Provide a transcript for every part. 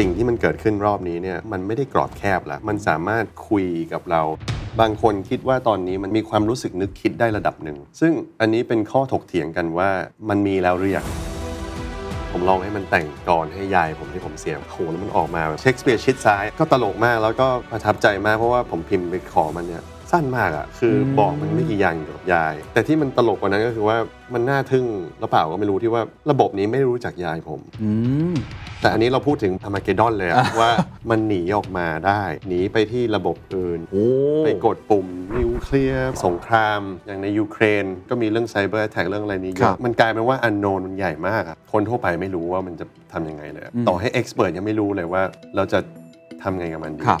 สิ่งที่มันเกิดขึ้นรอบนี้เนี่ยมันไม่ได้กรอบแคบแล้ว มันสามารถคุยกับเรา บางคนคิดว่าตอนนี้มันมีความรู้สึกนึกคิดได้ระดับหนึ่ง ซึ่งอันนี้เป็นข้อถกเถียงกันว่ามันมีแล้วหรือยังผมลองให้มันแต่งก่อนให้ยายผมที่ผมเสียโหแล้วมันออกมาเช็คสเปียร์ชิดซ้าย ก็ตลกมากแล้วก็ประทับใจมากเพราะว่าผมพิมพ์ไปขอมันเนี่ย สั้นมากอะ่ะคืออม บอกมันไม่กี่อย่างเกี่ยวกับยาย แต่ที่มันตลกกว่านั้นก็คือว่ามันน่าทึ่งหรือเปล่าก็ไม่รู้ที่ว่าระบบนี้ไม่รู้จักยายผม อืม แต่อันนี้เราพูดถึง Armageddon เลยอะ ว่ามันหนีออกมาได้หนีไปที่ระบบอื่น โอ้ไปกดปุ่มนิวเคลียร์สงคราม อย่างในยูเครน ก็มีเรื่อง cyber attack เรื่องอะไรนี้เยอะครับมันกลายเป็นว่าอันโนนมันใหญ่มากอะคนทั่วไปไม่รู้ว่ามันจะทำยังไงเลยอะอืม ต่อให้ expert ยังไม่รู้เลยว่าเราจะทำไงกับมันดี ครับ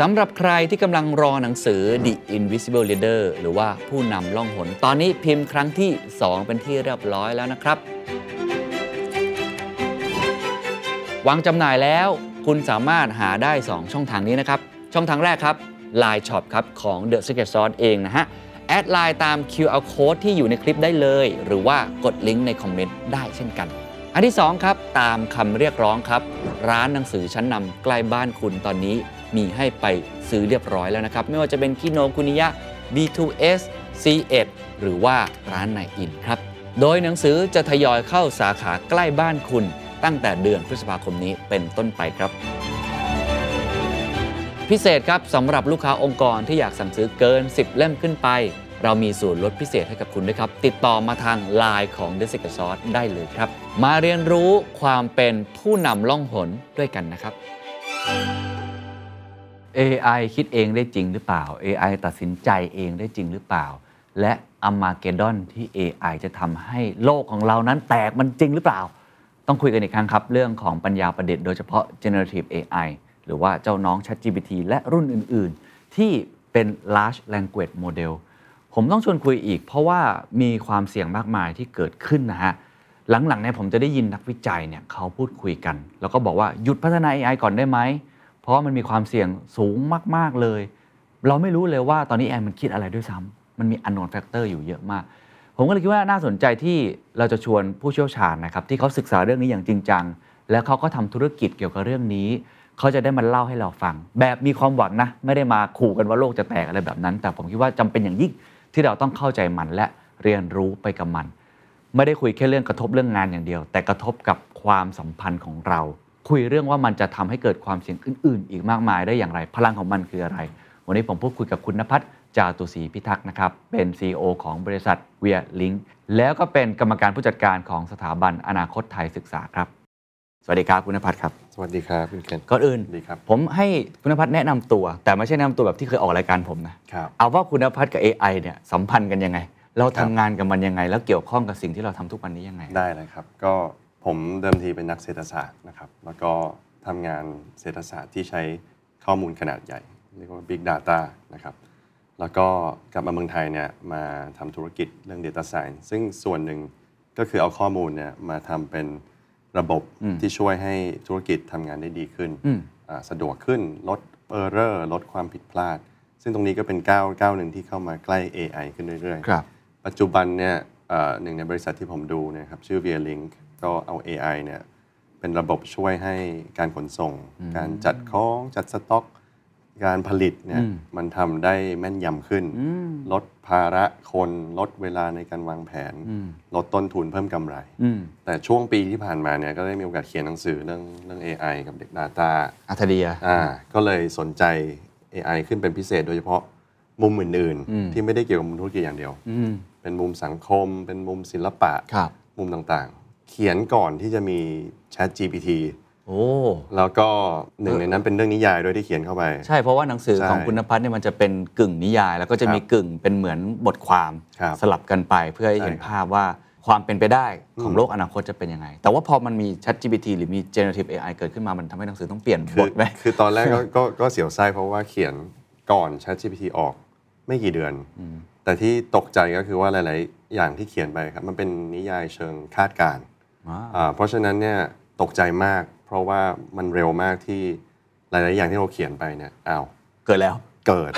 สำหรับใครที่กำลังรอหนังสือ The Invisible Leader หรือว่าผู้นำล่องหน ตอนนี้พิมพ์ครั้งที่ 2 เป็นที่เรียบร้อยแล้วนะครับ วางจำหน่ายแล้วคุณสามารถหาได้ 2 ช่องทางนี้นะครับ ช่องทางแรกครับ Line Shop ครับของ The Secret Sauce เองนะฮะ add LINE ตาม QR Code ที่อยู่ในคลิปได้เลย หรือว่ากดลิงก์ในคอมเมนต์ได้เช่นกัน อันที่ 2 ครับ ตามคำเรียกร้องครับ ร้านหนังสือชั้นนำใกล้บ้านคุณตอนนี้มีให้ไปซื้อเรียบร้อยแล้วนะครับ ไม่ว่าจะเป็นคิโนคุนิยะ B2S C1 หรือว่าร้านไหนอินครับ โดยหนังสือจะทยอยเข้าสาขาใกล้บ้านคุณ ตั้งแต่เดือนพฤษภาคมนี้เป็นต้นไปครับ พิเศษครับสำหรับลูกค้าองค์กรที่อยากสั่งซื้อเกิน 10 เล่มขึ้นไป เรามีส่วนลดพิเศษให้กับคุณด้วยครับ ติดต่อมาทาง Line ของ The Secret Sauce ได้เลยครับ มาเรียนรู้ความเป็นผู้นำล่องหนด้วยกันนะครับ AI คิดเองได้จริงหรือเปล่า AI ตัดสินใจเองได้จริงหรือเปล่า และอ m มาเกดอนที่ AI จะทำให้โลกของเรานั้นแตกมันจริงหรือเปล่า ต้องคุยกันอีกครั้งครับ เรื่องของปัญญาประดิษฐ์โดยเฉพาะ generative AI หรือว่าเจ้าน้อง ChatGPT และรุ่นอื่น ๆ ที่เป็น large language model ผมต้องชวนคุยอีก เพราะว่ามีความเสี่ยงมากมายที่เกิดขึ้นนะฮะหลังๆเนี่ยผมจะได้ยินนักวิจัยเนี่ยเขาพูดคุยกัน แล้วก็บอกว่าหยุดพัฒนา AI ก่อนได้ไหม เพราะมันมีความเสี่ยงสูงมากๆเลย เราไม่รู้เลยว่าตอนนี้ AI มันคิดอะไรด้วยซ้ำมันมี unknown factor อยู่เยอะมาก ผมก็เลยคิดว่าน่าสนใจที่เราจะชวนผู้เชี่ยวชาญนะครับที่เขาศึกษาเรื่องนี้อย่างจริงจัง แล้วเขาก็ทำธุรกิจเกี่ยวกับเรื่องนี้ เขาจะได้มาเล่าให้เราฟัง แบบมีความหวังนะไม่ได้มาขู่กันว่าโลกจะแตกอะไรแบบนั้น แต่ผมคิดว่าจำเป็นอย่างยิ่ง ที่เราต้องเข้าใจมันและเรียนรู้ไปกับมัน ไม่ได้คุยแค่เรื่องกระทบเรื่องงานอย่างเดียว แต่กระทบกับความสัมพันธ์ของเรา คุยเรื่องว่ามันจะทำให้เกิดความเสี่ยงอื่น ๆ อีกมากมายได้อย่างไร พลังของมันคืออะไร วันนี้ผมพูดคุยกับคุณนภัทรจาตุศรีพิทักษ์นะครับเป็น CEO ของบริษัท v วียลิงแล้วก็เป็นกรรมการผู้จัดการของสถาบันอนาคตไทยศึกษาครับ สวัสดีครับคุณนภัทรครับ สวัสดีครับคุณเคนก่อนอื่นดีครับผมให้คุณนภัทรแนะนำตัว แต่ไม่ใช่แนะนำตัวแบบที่เคยออกรายการผมนะครับเอาว่าคุณนภัทรกับ AI เนี่ยสัมพันธ์กันยังไง เราทำงานกับมันยังไง แล้วเกี่ยวข้องกับสิ่งที่เราทำทุกวันนี้ยังไง ได้เลยครับ ก็ผมเดิมทีเป็นนักเศรษฐศาสตร์นะครับ แล้วก็ทำงานเศรษฐศาสตร์ที่ใช้ข้อมูลขนาดใหญ่เรียกว่า Big Data นะครับแล้วก็กลับมาเมืองไทยเนี่ยมาทำธุรกิจเรื่อง Data Science ซึ่งส่วนหนึ่งก็คือเอาข้อมูลเนี่ยมาทำเป็น ระบบที่ช่วยให้ธุรกิจทำงานได้ดีขึ้นอืมอ่าสะดวกขึ้นลด error ลดความผิดพลาด ซึ่งตรงนี้ก็เป็นก้าวก้าวหนึ่งที่เข้ามาใกล้ AI ขึ้นเรื่อยๆครับปัจจุบันเนี่ยเอ่อหนึ่งในบริษัทที่ผมดูเนะครับชื่อ VIA Link ก็เอา AI เนี่ยเป็นระบบช่วยให้การขนส่ง การจัดของจัดสต็อก การผลิตเนี่ยมันทำได้แม่นยำขึ้น ลดภาระคนลดเวลาในการวางแผน ลดต้นทุนเพิ่มกำไรอืมแต่ช่วงปีที่ผ่านมาเนี่ยก็ได้มีโอกาสเขียนหนังสือเรื่องเรื่อง AI กับเด็ก Data อัธเดียอ่าก็เลยสนใจ AI ขึ้นเป็นพิเศษโดยเฉพาะมุมอื่นๆ ที่ไม่ได้เกี่ยวกับมุมธุรกิจอย่างเดียวอืมเป็นมุมสังคม เป็นมุมศิลปะครับมุมต่างๆ เขียนก่อนที่จะมี Chat GPT โอ้แล้วก็หนึ่งในนั้นเป็นเรื่องนิยายด้วยที่เขียนเข้าไป ใช่เพราะว่าหนังสือใช่ของคุณนภัทรเนี่ยมันจะเป็นกึ่งนิยาย แล้วก็จะมีครับกึ่งเป็นเหมือนบทความครับสลับกันไปเพื่อให้ใช่เห็นครับภาพว่าความเป็นไปได้ของโลกอนาคตจะเป็นยังไง แต่ว่าพอมันมี Chat GPT หรือมี generative AI เกิดขึ้นมา มันทำให้หนังสือต้องเปลี่ยนคืบอทไหมคือตอนแรกก็ก็ก็เสียวไส้เพราะว่าเขียนก่อน ChatGPT ออกไม่กี่เดือน แต่ที่ตกใจก็คือว่าหลาย ๆ อย่างที่เขียนไปครับ มันเป็นนิยายเชิงคาดการณ์อ่าอ่าเพราะฉะนั้นเนี่ยตกใจมากเพราะว่ามันเร็วมากที่หลายๆอย่างที่เราเขียนไปเนี่ยอ้าวเกิดแล้วเกิด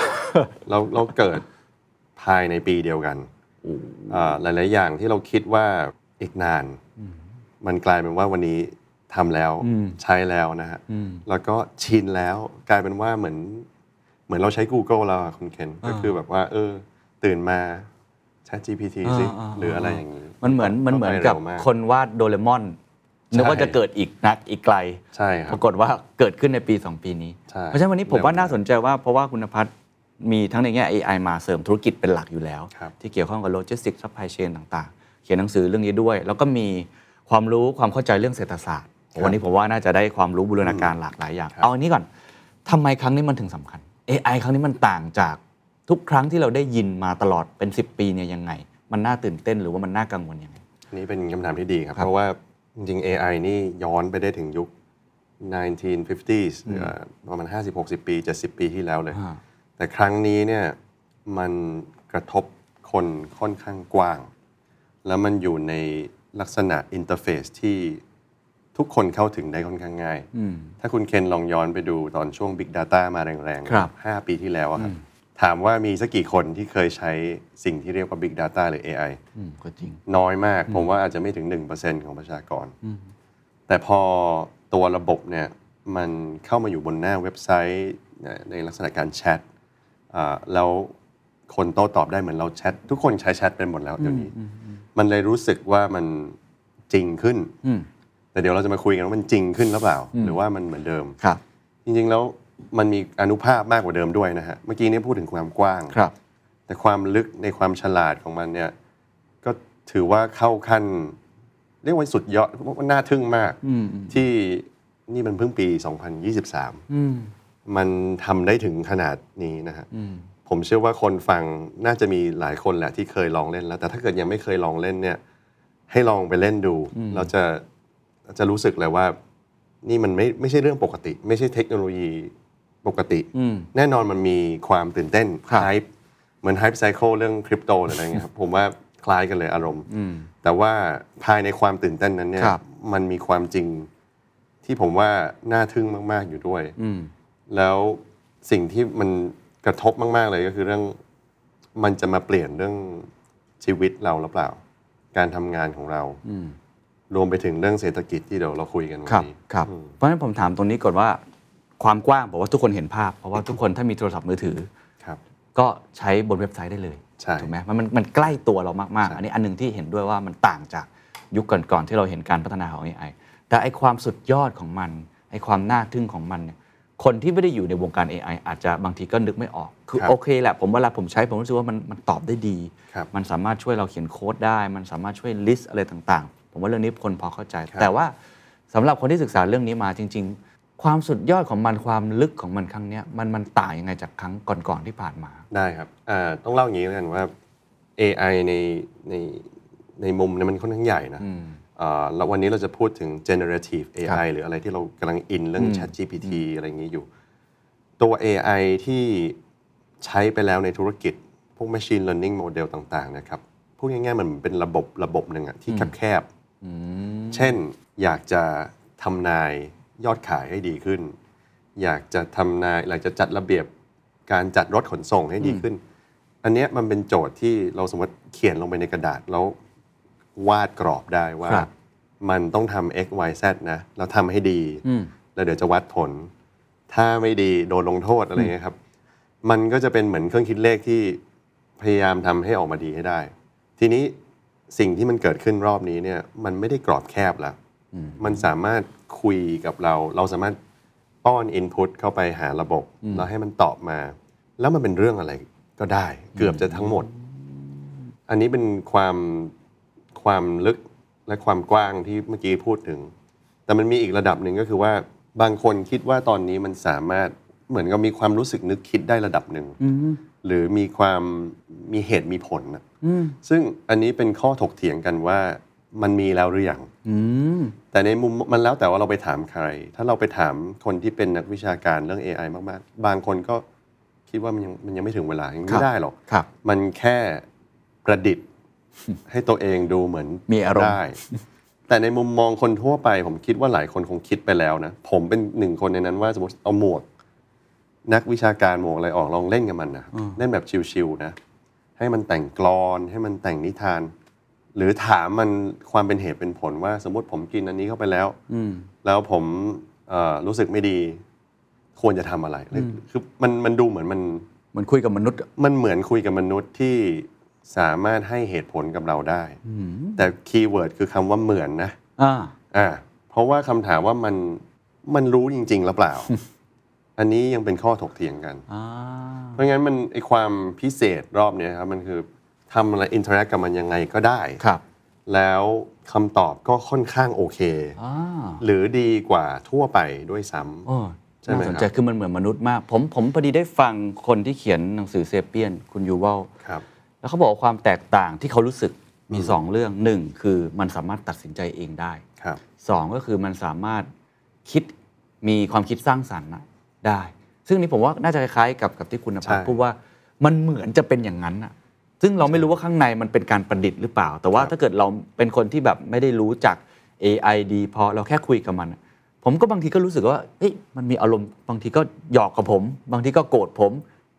เราเราเกิดภายในปีเดียวกันอ่าหลาย ๆ อย่างที่เราคิดว่าอีกนาน มันกลายเป็นว่าวันนี้ทำแล้วอืมใช้แล้วนะฮะอืมแล้วก็ชินแล้วกลายเป็นว่าเหมือนเหมือนเราใช้ Google แล้วอะคุณเคนก็คือแบบว่า เออ ตื่นมา Chat GPT สิอ่าๆๆหรืออะไรอย่างนี้ มันเหมือนมันเหมือนกับไปร็วาคนวาดโดเรมอน นึกว่าจะเกิดอีกนักอีกไกล ใช่ครับ ปรากฏว่าเกิดขึ้นในปี 2 ปีนี้ใช่เพราะฉะนั้นวันนี้ผมว่าเร็วน่าสนใจว่าเพราะว่าคุณพัฒน์มีทั้งในแง่ AI มาเสริมธุรกิจเป็นหลักอยู่แล้วครับที่เกี่ยวข้องกับโลจิสติกส์ supply chain ต่างๆ เขียนหนังสือเรื่องนี้ด้วย แล้วก็มีความรู้ความเข้าใจเรื่องเศรษฐศาสตร์ วันนี้ผมว่าน่าจะได้ความรู้บูรณาการหลากหลายอย่าง เอาอันนี้ก่อนทำไมครั้งนี้มันถึงสำคัญ AI ครั้งนี้มันต่างจากทุกครั้งที่เราได้ยินมาตลอดเป็น 10 ปีเนี่ยยังไง มันน่าตื่นเต้นหรือว่ามันน่ากังวลยังไงอันนี้เป็นคำถามที่ดีครับครับเพราะว่า จริงๆ AI นี่ย้อนไปได้ถึงยุค 1950s หรือประมาณ 50-60 ปี 70 ปีที่แล้วเลยอ่าแต่ครั้งนี้เนี่ยมันกระทบคนค่อนข้างกว้าง แล้วมันอยู่ในลักษณะอินเทอร์เฟซที่ทุกคนเข้าถึงได้ค่อนข้างง่ายอืมถ้าคุณเคนลองย้อนไปดูตอนช่วง Big Data มาแรงๆครับห้าปีที่แล้วอะครับ ถามว่ามีสักกี่คนที่เคยใช้สิ่งที่เรียกว่า Big Data หรือ AI อืมก็จริง น้อยมาก ผมว่าอาจจะไม่ถึง 1%ของประชากร แต่พอตัวระบบเนี่ยมันเข้ามาอยู่บนหน้าเว็บไซต์ในลักษณะการแชทอ่าแล้วคนโต้ตอบได้เหมือนเราแชททุกคนใช้แชทเป็นหมดแล้วเดี๋ยวนี้ มันเลยรู้สึกว่ามันจริงขึ้นอืมแต่เดี๋ยวเราจะมาคุยกันว่ามันจริงขึ้นหรือเปล่า หรือว่ามันเหมือนเดิมครับ จริงๆแล้ว มันมีอนุภาพมากกว่าเดิมด้วยนะฮะ เมื่อกี้นี้พูดถึงความกว้าง ครับ แต่ความลึกในความฉลาดของมันเนี่ย ก็ถือว่าเข้าขั้น เรียกว่าสุดยอดว่าน่าทึ่งมากอืมที่นี่มันเพิ่งปี 2023 อืมมันทำได้ถึงขนาดนี้นะฮะ อืมผมเชื่อว่าคนฟังน่าจะมีหลายคนแหละที่เคยลองเล่นแล้ว แต่ถ้าเกิดยังไม่เคยลองเล่นเนี่ย ให้ลองไปเล่นดู เราจะจะรู้สึกเลยว่า นี่มันไม่ไม่ใช่เรื่องปกติ ไม่ใช่เทคโนโลยี ปกติอืมแน่นอนมันมีความตื่นเต้นครับไฮป์เหมือนไฮป์ไซเคิลเรื่องคริปโตหรืออะไรเงี้ยครับผมว่าคล้ายกันเลยอารมณ์อืมแต่ว่าภายในความตื่นเต้นนั้นเนี่ยครับมันมีความจริงที่ผมว่าน่าทึ่งมาก ๆ อยู่ด้วยอืมแล้วสิ่งที่มันกระทบมาก ๆ เลยก็คือเรื่องมันจะมาเปลี่ยนเรื่องชีวิตเราหรือเปล่า การทำงานของเราอืมรวมไปถึงเรื่องเศรษฐกิจที่เดี๋ยวเราคุยกันวันครับนี้ครับอืมเพราะฉะนั้นผมถามตรงนี้ก่อนว่า ความกว้างบอกว่าทุกคนเห็นภาพ เพราะว่าทุกคนถ้ามีโทรศัพท์มือถือครับก็ใช้บนเว็บไซต์ได้เลยใช่ถูกไหมมันมันมันใกล้ตัวเรามากใช่ๆอันนี้อันหนึงที่เห็นด้วยว่ามันต่างจากยุคก่อนๆที่เราเห็นการพัฒนาของ AI แต่ไอความสุดยอดของมันไอความน่าทึ่งของมันเนี่ยคนที่ไม่ได้อยู่ในวงการ AI อาจจะบางทีก็นึกไม่ออก คือครับโอเคแหละ ผมเวลาผมใช้ผมรู้สึกว่ามันมันตอบได้ดีครับมันสามารถช่วยเราเขียนโค้ดได้ มันสามารถช่วยลิสต์อะไรต่างๆ ผมว่าเรื่องนี้คนพอเข้าใจครับแต่ว่าสำหรับคนที่ศึกษาเรื่องนี้มาจริง ๆ ความสุดยอดของมันความลึกของมันครั้งเนี้ยมันมันต่างยังไงจากครั้งก่อนๆที่ผ่านมา ได้ครับอ่าต้องเล่าอย่างนี้แล้วกันว่า AI ในในในมุมเนี่ยมันค่อนข้างใหญ่นะอืมอ่าแล้ววันนี้เราจะพูดถึง generative ครับ AI หรืออะไรที่เรากำลังอินเรื่องอืม Chat GPT อะไรอย่างนี้อยู่ ตัว AI ที่ใช้ไปแล้วในธุรกิจ พวก machine learning model ต่างๆนะครับพูดง่ายๆมันเหมือนเป็นระบบระบบหนึ่งอะที่แคบๆเช่นอยากจะทำนาย ยอดขายให้ดีขึ้น อยากจะทำนายอยากจะจัดระเบียบการจัดรถขนส่งให้ดีขึ้น อันเนี้ยมันเป็นโจทย์ที่เราสมมติเขียนลงไปในกระดาษแล้ววาดกรอบได้ว่า ครับ มันต้องทำ x y z นะแล้วทำให้ดี อืม แล้วเดี๋ยวจะวัดผล ถ้าไม่ดีโดนลงโทษอะไรเงี้ยครับ มันก็จะเป็นเหมือนเครื่องคิดเลขที่พยายามทำให้ออกมาดีให้ได้ ทีนี้สิ่งที่มันเกิดขึ้นรอบนี้เนี่ย มันไม่ได้กรอบแคบแล้ว มันสามารถ คุยกับเรา เราสามารถป้อน Input เข้าไปหาระบบ แล้วให้มันตอบมา แล้วมันเป็นเรื่องอะไรก็ได้ เกือบจะทั้งหมด อันนี้เป็นความความลึกและความกว้างที่เมื่อกี้พูดถึง แต่มันมีอีกระดับหนึ่งก็คือว่าบางคนคิดว่าตอนนี้มันสามารถเหมือนกับมีความรู้สึกนึกคิดได้ระดับหนึ่งหรือมีความมีเหตุมีผลน่ะซึ่งอันนี้เป็นข้อถกเถียงกันว่า มันมีแล้วหรือยังอืมแต่ในมุมมันแล้วแต่ว่าเราไปถามใคร ถ้าเราไปถามคนที่เป็นนักวิชาการเรื่อง AI มากๆ บางคนก็คิดว่ามันยังมันยังไม่ถึงเวลายังครัไม่บได้หรอกครับมันแค่ประดิษฐ์ ให้ตัวเองดูเหมือนมีอารมณ์ได้ แต่ในมุมมองคนทั่วไป ผมคิดว่าหลายคนคงคิดไปแล้วนะ ผมเป็นหนึ่งคนในนั้นว่าสมมติเอาหมวก นักวิชาการหมวกอะไรออกลองเล่นกับมันนะเล่นแบบชิวๆนะ ให้มันแต่งกลอนให้มันแต่งนิทาน หรือถามมันความเป็นเหตุเป็นผลว่า สมมติผมกินอันนี้เข้าไปแล้วอืมแล้วผมเอ่อรู้สึกไม่ดี ควรจะทำอะไรคือมันมันดูเหมือนมันเหมือนคุยกับมนุษย์อะมันเหมือนคุยกับมนุษย์ที่สามารถให้เหตุผลกับเราได้แต่ keyword คือคำว่าเหมือนนะอ่าอ่า เพราะว่าคำถามว่ามันมันรู้จริง ๆ หรือเปล่า อันนี้ยังเป็นข้อถกเถียงกันอ่าเพราะงั้นมันไอความพิเศษรอบเนี้ยครับมันคือ ทำอะไร interact กับมันยังไงก็ได้ ครับ แล้วคำตอบก็ค่อนข้างโอเค อ่าหรือดีกว่าทั่วไปด้วยซ้ำ โอ้ใช่ไหมน่าสนใจครับ คือมันเหมือนมนุษย์มาก ผมผมพอดีได้ฟังคนที่เขียนหนังสือเซเปียน คุณยูวัลครับ แล้วเขาบอกว่าความแตกต่างที่เขารู้สึกมีสองเรื่องหนึ่งคือมันสามารถตัดสินใจเองได้ ครับ สองก็คือมันสามารถคิดมีความคิดสร้างสรรค์น่ะได้ ซึ่งนี่ผมว่าน่าจะคล้ายๆกับกับที่คุณนภัสใช่ พูดว่ามันเหมือนจะเป็นอย่างนั้นน่ะ ซึ่งเราไม่รู้ว่าข้างในมันเป็นการประดิษฐ์หรือเปล่า แต่ว่าถ้าเกิดเราเป็นคนที่แบบไม่ได้รู้จัก AI ดีพอเราแค่คุยกับมันน่ะผมก็บางทีก็รู้สึกว่าเฮ้ยมันมีอารมณ์บางทีก็หยอกกับผม บางทีก็โกรธผม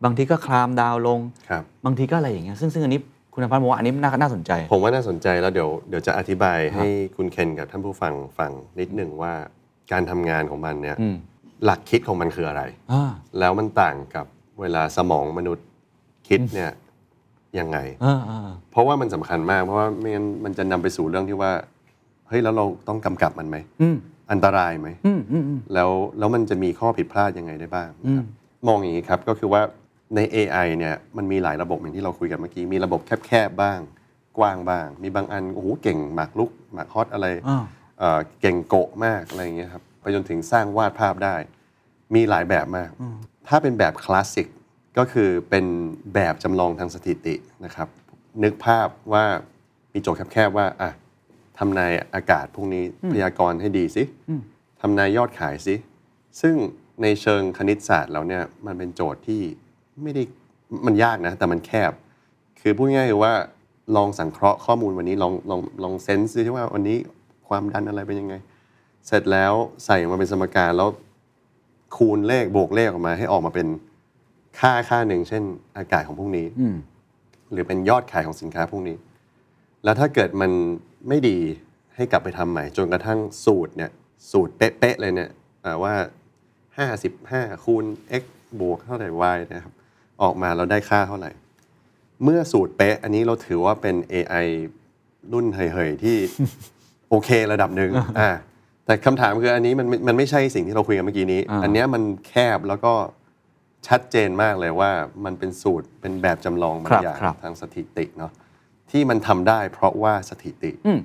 บางทีก็คลามดาวลงครับบางทีก็อะไรอย่างเงี้ยซึ่งซึ่งอันนี้คุณนภัสบอกว่าอันนี้น่าน่าสนใจ ผมว่าน่าสนใจแล้วเดี๋ยวเดี๋ยวจะอธิบายให้คุณเคนกับท่านผู้ฟังฟังนิดหนึ่งว่าการทำงานของมันเนี่ยอืมหลักคิดของมันคืออะไรอ่าแล้วมันต่างกับเวลาสมองมนุษย์คิดเนี่ย ยังไงอ่าอ่าเพราะว่ามันสำคัญมากเพราะว่าไม่งั้นมันจะนำไปสู่เรื่องที่ว่าเฮ้ยแล้วเราต้องกำกับมันไหมอืมอันตรายไหมอืมอืมอืมแล้วแล้วมันจะมีข้อผิดพลาดยังไงได้บ้างนะครับมองอย่างนี้ครับก็คือว่าใน AI เนี่ยมันมีหลายระบบอย่างที่เราคุยกันเมื่อกี้มีระบบแคบๆบ้าง กว้างบ้าง มีบางอันโอ้โหเก่งหมากลุกหมากฮอตอะไรอ่าเอ่อเก่งโกะมากอะไรอย่างเงี้ยครับไปจนถึงสร้างวาดภาพได้ มีหลายแบบมาก ถ้าเป็นแบบคลาสสิก ก็คือเป็นแบบจำลองทางสถิตินะครับ นึกภาพว่ามีโจทย์แคบๆว่าอะทำนายอากาศพรุ่งนี้พยากรณ์ให้ดีสิทำนายยอดขายสิ ซึ่งในเชิงคณิตศาสตร์แล้วเนี่ยมันเป็นโจทย์ที่ไม่ได้มันยากนะ แต่มันแคบ คือพูดง่ายๆคือว่าลองสังเคราะห์ข้อมูลวันนี้ลองลองลองเซนส์ซิว่าวันนี้ความดันอะไรเป็นยังไง เสร็จแล้วใส่ออกมาเป็นสมการแล้วคูณเลขบวกเลขออกมาให้ออกมาเป็น ค่าค่าหนึ่ง เช่น อากาศของพรุ่งนี้อืมหรือเป็นยอดขายของสินค้าพวกนี้ แล้วถ้าเกิดมันไม่ดีให้กลับไปทำใหม่ จนกระทั่งสูตรเนี่ย สูตรเป๊ะๆเลยเนี่ยอ่าว่า 55 คูณ x บวกเท่าไหร่ y นะครับ ออกมาเราได้ค่าเท่าไหร่ เมื่อสูตรเป๊ะ อันนี้เราถือว่าเป็น AI รุ่นเฮยๆ ที่โอเคระดับหนึ่งอ่าแต่คำถามคืออันนี้มันมันไม่ใช่สิ่งที่เราคุยกันเมื่อกี้นี้อ่าอันเนี้ยมันแคบแล้วก็ ชัดเจนมากเลยว่ามันเป็นสูตรเป็นแบบจำลองบางครับอย่างครับทางสถิติเนาะที่มันทำได้เพราะว่าสถิติอืม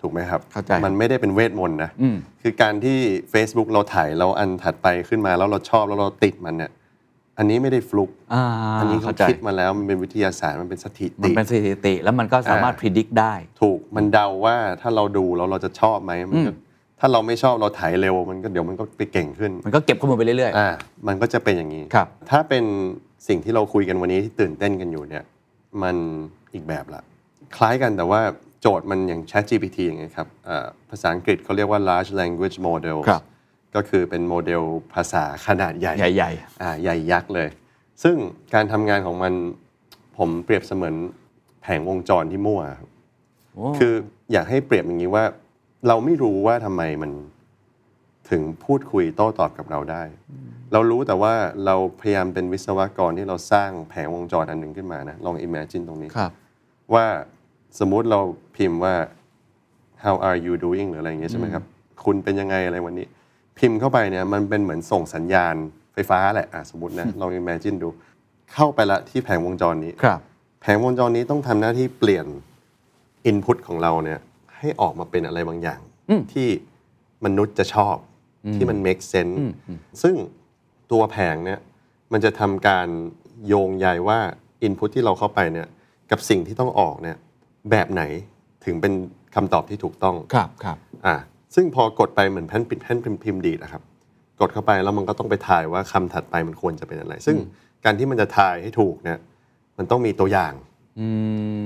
ถูกไหมครับเข้าใจมันไม่ได้เป็นเวทมนต์นะอืมคือการที่ Facebook เราถ่ายเราอันถัดไปขึ้นมาแล้วเราชอบแล้วเราติดมันเนี่ย อันนี้ไม่ได้ฟลุกอ่าอันนี้เขาเข้าใจคิดมาแล้วมันเป็นวิทยาศาสตร์มันเป็นสถิมันติเป็นสถิติ แล้วมันก็สามารถอ่าพิจิตรได้ ถูก มันเดาว่าถ้าเราดูแล้วเราจะชอบไหมมันก็อืม ถ้าเราไม่ชอบเราถ่ายเร็วมันก็เดี๋ยวมันก็ไปเก่งขึ้น มันก็เก็บข้อมูลไปเรื่อยอ่ามันก็จะเป็นอย่างนี้ครับ ถ้าเป็นสิ่งที่เราคุยกันวันนี้ที่ตื่นเต้นกันอยู่เนี่ยมันอีกแบบละคล้ายกันแต่ว่าโจทย์มันอย่าง Chat GPT อย่างเงี้ยครับอ่าภาษาอังกฤษเขาเรียกว่า large language model ครับก็คือเป็นโมเดลภาษาขนาดใหญ่ๆใหญ่อ่าใหญ่ยักษ์เลย ซึ่งการทำงานของมันผมเปรียบเสมือนแผงวงจรที่มั่วครับๆโอ้คืออยากให้เปรียบอย่างนี้ว่า เราไม่รู้ว่าทำไมมันถึงพูดคุยโต้ตอบกับเราได้ เรารู้แต่ว่าเราพยายามเป็นวิศวกรที่เราสร้างแผงวงจรอันหนึ่งขึ้นมานะลอง imagine ตรงนี้ครับว่าสมมุติเราพิมพ์ว่า how are you doing หรืออะไรอย่างเงี้ยใช่ไหมครับ คุณเป็นยังไงอะไรวันนี้ พิมพ์เข้าไปเนี่ยมันเป็นเหมือนส่งสัญญาณไฟฟ้าแหละอะสมมตินะลอง imagine ดู เข้าไปละที่แผงวงจรนี้ครับ แผงวงจรนี้ต้องทำหน้าที่เปลี่ยน Input ของเราเนี่ย ให้ออกมาเป็นอะไรบางอย่าง ที่มนุษย์จะชอบที่มัน make sense ซึ่งตัวแผงเนี่ยมันจะทำการโยงใยว่า Input ที่เราเข้าไปเนี่ยกับสิ่งที่ต้องออกเนี่ยแบบไหนถึงเป็นคำตอบที่ถูกต้องครับครับอ่าซึ่งพอกดไปเหมือนแป้นปิดแป้นพิมพ์ดีดนะครับ กดเข้าไปแล้วมันก็ต้องไปทายว่าคำถัดไปมันควรจะเป็นอะไร ซึ่งการที่มันจะทายให้ถูกเนี่ยมันต้องมีตัวอย่างอื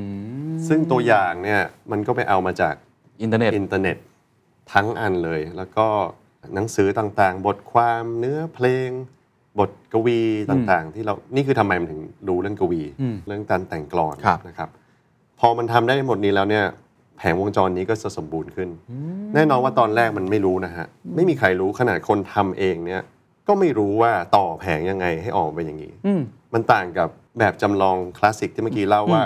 มซึ่งตัวอย่างเนี่ยมันก็ไปเอามาจาก อินเทอร์เน็ตอินเทอร์เน็ตทั้งอันเลย แล้วก็หนังสือต่างๆ บทความเนื้อเพลง บทกวีต่างๆ ที่เรานี่คือทำไมมันถึงรู้เรื่องกวีอืมเรื่องการแต่งกลอนครับนะครับ พอมันทำได้หมดนี้แล้วเนี่ยแผงวงจรนี้ก็จะสมบูรณ์ขึ้น แน่นอนว่าตอนแรกมันไม่รู้นะฮะ ไม่มีใครรู้ขนาดคนทำเองเนี่ย ก็ไม่รู้ว่าต่อแผงยังไงให้ออกมาเป็นอย่างนี้อืมมันต่างกับแบบจำลองคลาสสิกที่เมื่อกี้เล่าว่า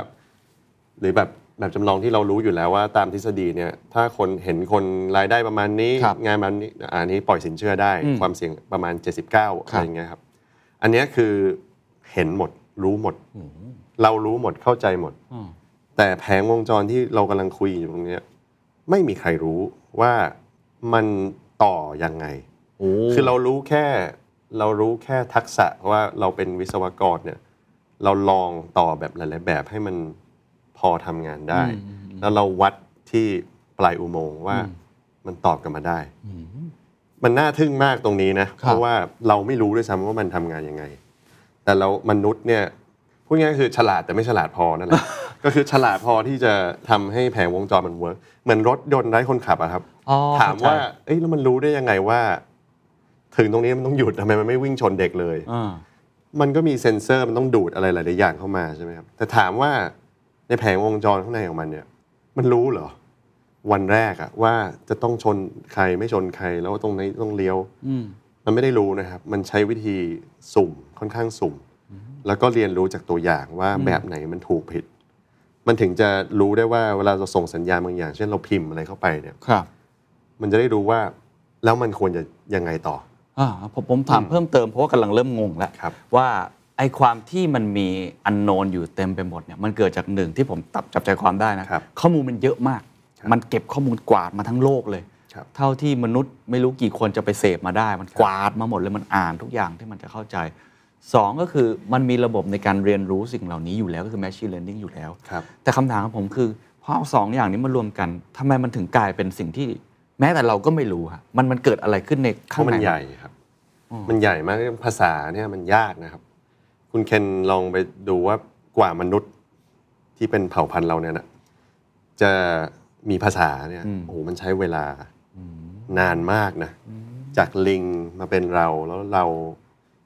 หรือแบบ แบบจำลองที่เรารู้อยู่แล้วว่าตามทฤษฎีเนี่ยถ้าคนเห็นคนรายได้ประมาณนี้ ครับงานประมาณนี้อะอันนี้ปล่อยสินเชื่อได้ อืมความเสี่ยงประมาณ 79ครัอะบไรอย่างเงี้ยครับ อันเนี้ยคือเห็นหมดรู้หมด เรารู้หมดเข้าใจหมด อืม แต่แผงวงจรที่เรากำลังคุยอยู่ตรงเนี้ยไม่มีใครรู้ว่ามันต่อยังไง โอ้ คือเรารู้แค่เรารู้แค่ทักษะว่าเราเป็นวิศวกรเนี่ย เราลองต่อแบบหลาย ๆ แบบให้มัน พอทำงานได้ แล้วเราวัดที่ปลายอุโมงค์ว่ามันตอบกลันมาได้ มันน่าทึ่งมากตรงนี้นะ เพราะว่าเราไม่รู้ด้วยซ้ำว่ามันทำงานยังไง แต่เรามนุษย์เนี่ยพูดง่ายๆคือฉลาดแต่ไม่ฉลาดพอนั่นแหละก็คือฉลาดพอที่จะทำให้แผงวงจรมันเวิร์กเหมือนรถยนต์ไร้คนขับอะครับอ๋อถามว่าเข้ใจเอ้ยแล้วมันรู้ได้ยังไงว่า ถึงตรงนี้มันต้องหยุดทำไมมันไม่วิ่งชนเด็กเลยอ่ามันก็มีเซ็นเซอร์มันต้องดูดอะไรหลาย ๆ อย่างเข้ามาใช่ไหมครับแต่ถามว่า ในแผงวงจรข้างในของมันเนี่ย มันรู้เหรอ วันแรกอะว่าจะต้องชนใครไม่ชนใครแล้วตรงไหนต้องเลี้ยวอืมมันไม่ได้รู้นะครับ มันใช้วิธีสุ่มค่อนข้างสุ่ม แล้วก็เรียนรู้จากตัวอย่างว่าแบบไหนมันถูกผิด มันถึงจะรู้ได้ว่าเวลาเราส่งสัญญาณบางอย่าง เช่นเราพิมพ์อะไรเข้าไปเนี่ยครับ มันจะได้รู้ว่าแล้วมันควรจะยังไงต่ออ่าผมผมถามเพิ่มเติมเพราะว่ากำลังเริ่มงงแล้วครับว่า ไอความที่มันมีอันโนนอยู่เต็มไปหมดเนี่ยมันเกิดจากหนึ่งที่ผมตับจับใจความได้นะครับข้อมูลมันเยอะมากครับมันเก็บข้อมูลกวาดมาทั้งโลกเลยครับเท่าที่มนุษย์ไม่รู้กี่คนจะไปเสพมาได้ มันกวาดมาหมดเลยมันอ่านทุกอย่างที่มันจะเข้าใจสองก็คือมันมีระบบในการเรียนรู้สิ่งเหล่านี้อยู่แล้วก็คือ machine learning อยู่แล้วครับแต่คำถามของผมคือพอเอาสองอย่างนี้มารวมกันทำไมมันถึงกลายเป็นสิ่งที่แม้แต่เราก็ไม่รู้ฮะมันมันเกิดอะไรขึ้นในเพข้างราะมันในใหญ่ครับ มันใหญ่มากภาษาเนี่ยมันยากนะครับ คุณเคนลองไปดูว่ากว่ามนุษย์ที่เป็นเผ่าพันธุ์เราเนี่ยนะจะมีภาษาเนี่ยโอ้โหมันใช้เวลานานมากนะจากลิงมาเป็นเราแล้วเรา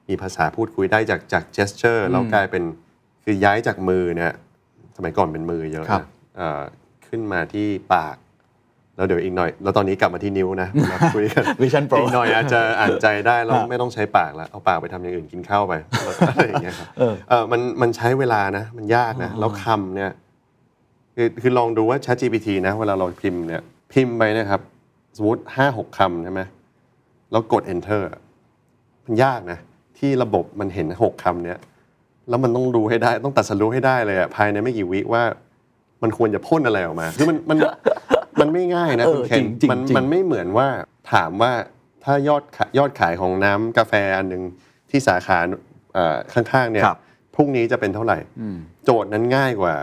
มีภาษาพูดคุยได้จากจาก gesture แล้วกลายเป็นคือย้ายจากมือเนี่ยสมัยก่อนเป็นมือเยอะครับนะเอ่อขึ้นมาที่ปาก แล้วเดี๋ยวอีกหน่อย แล้วตอนนี้กลับมาที่นิ้วนะเวลาคุยกัน Vision Pro อีกหน่อยอาจจะอ่านใจได้แล้วครับไม่ต้องใช้ปากแล้วเอาปากไปทำอย่างอื่นกินข้าวไปแล้วก็อะไรอย่างเงี้ยครับเออเออมันมันใช้เวลานะ มันยากนะ แล้วคำเนี่ยคือคือลองดูว่า Chat GPT นะ เวลาเราพิมพ์เนี่ยพิมพ์ไปนะครับ สมมติห้าหกคำใช่ไหมแล้วกด enter อะมันยากนะ ที่ระบบมันเห็นหกคำเนี้ยแล้วมันต้องรู้ให้ได้ ต้องตัดสรู้ให้ได้เลยอะภายในไม่กี่วิว่า มันควรจะพ่นอะไรออกมา คือมันมัน มันไม่ง่ายนะเออคุณเคนจริงๆมันจริงมันไม่เหมือนว่าถามว่าถ้ายอดขายยอดขายของน้ำกาแฟอันหนึ่งที่สาขาเอ่อข้างๆเนี่ยครับพรุ่งนี้จะเป็นเท่าไหร่อืมโจทย์นั้นง่ายกว่า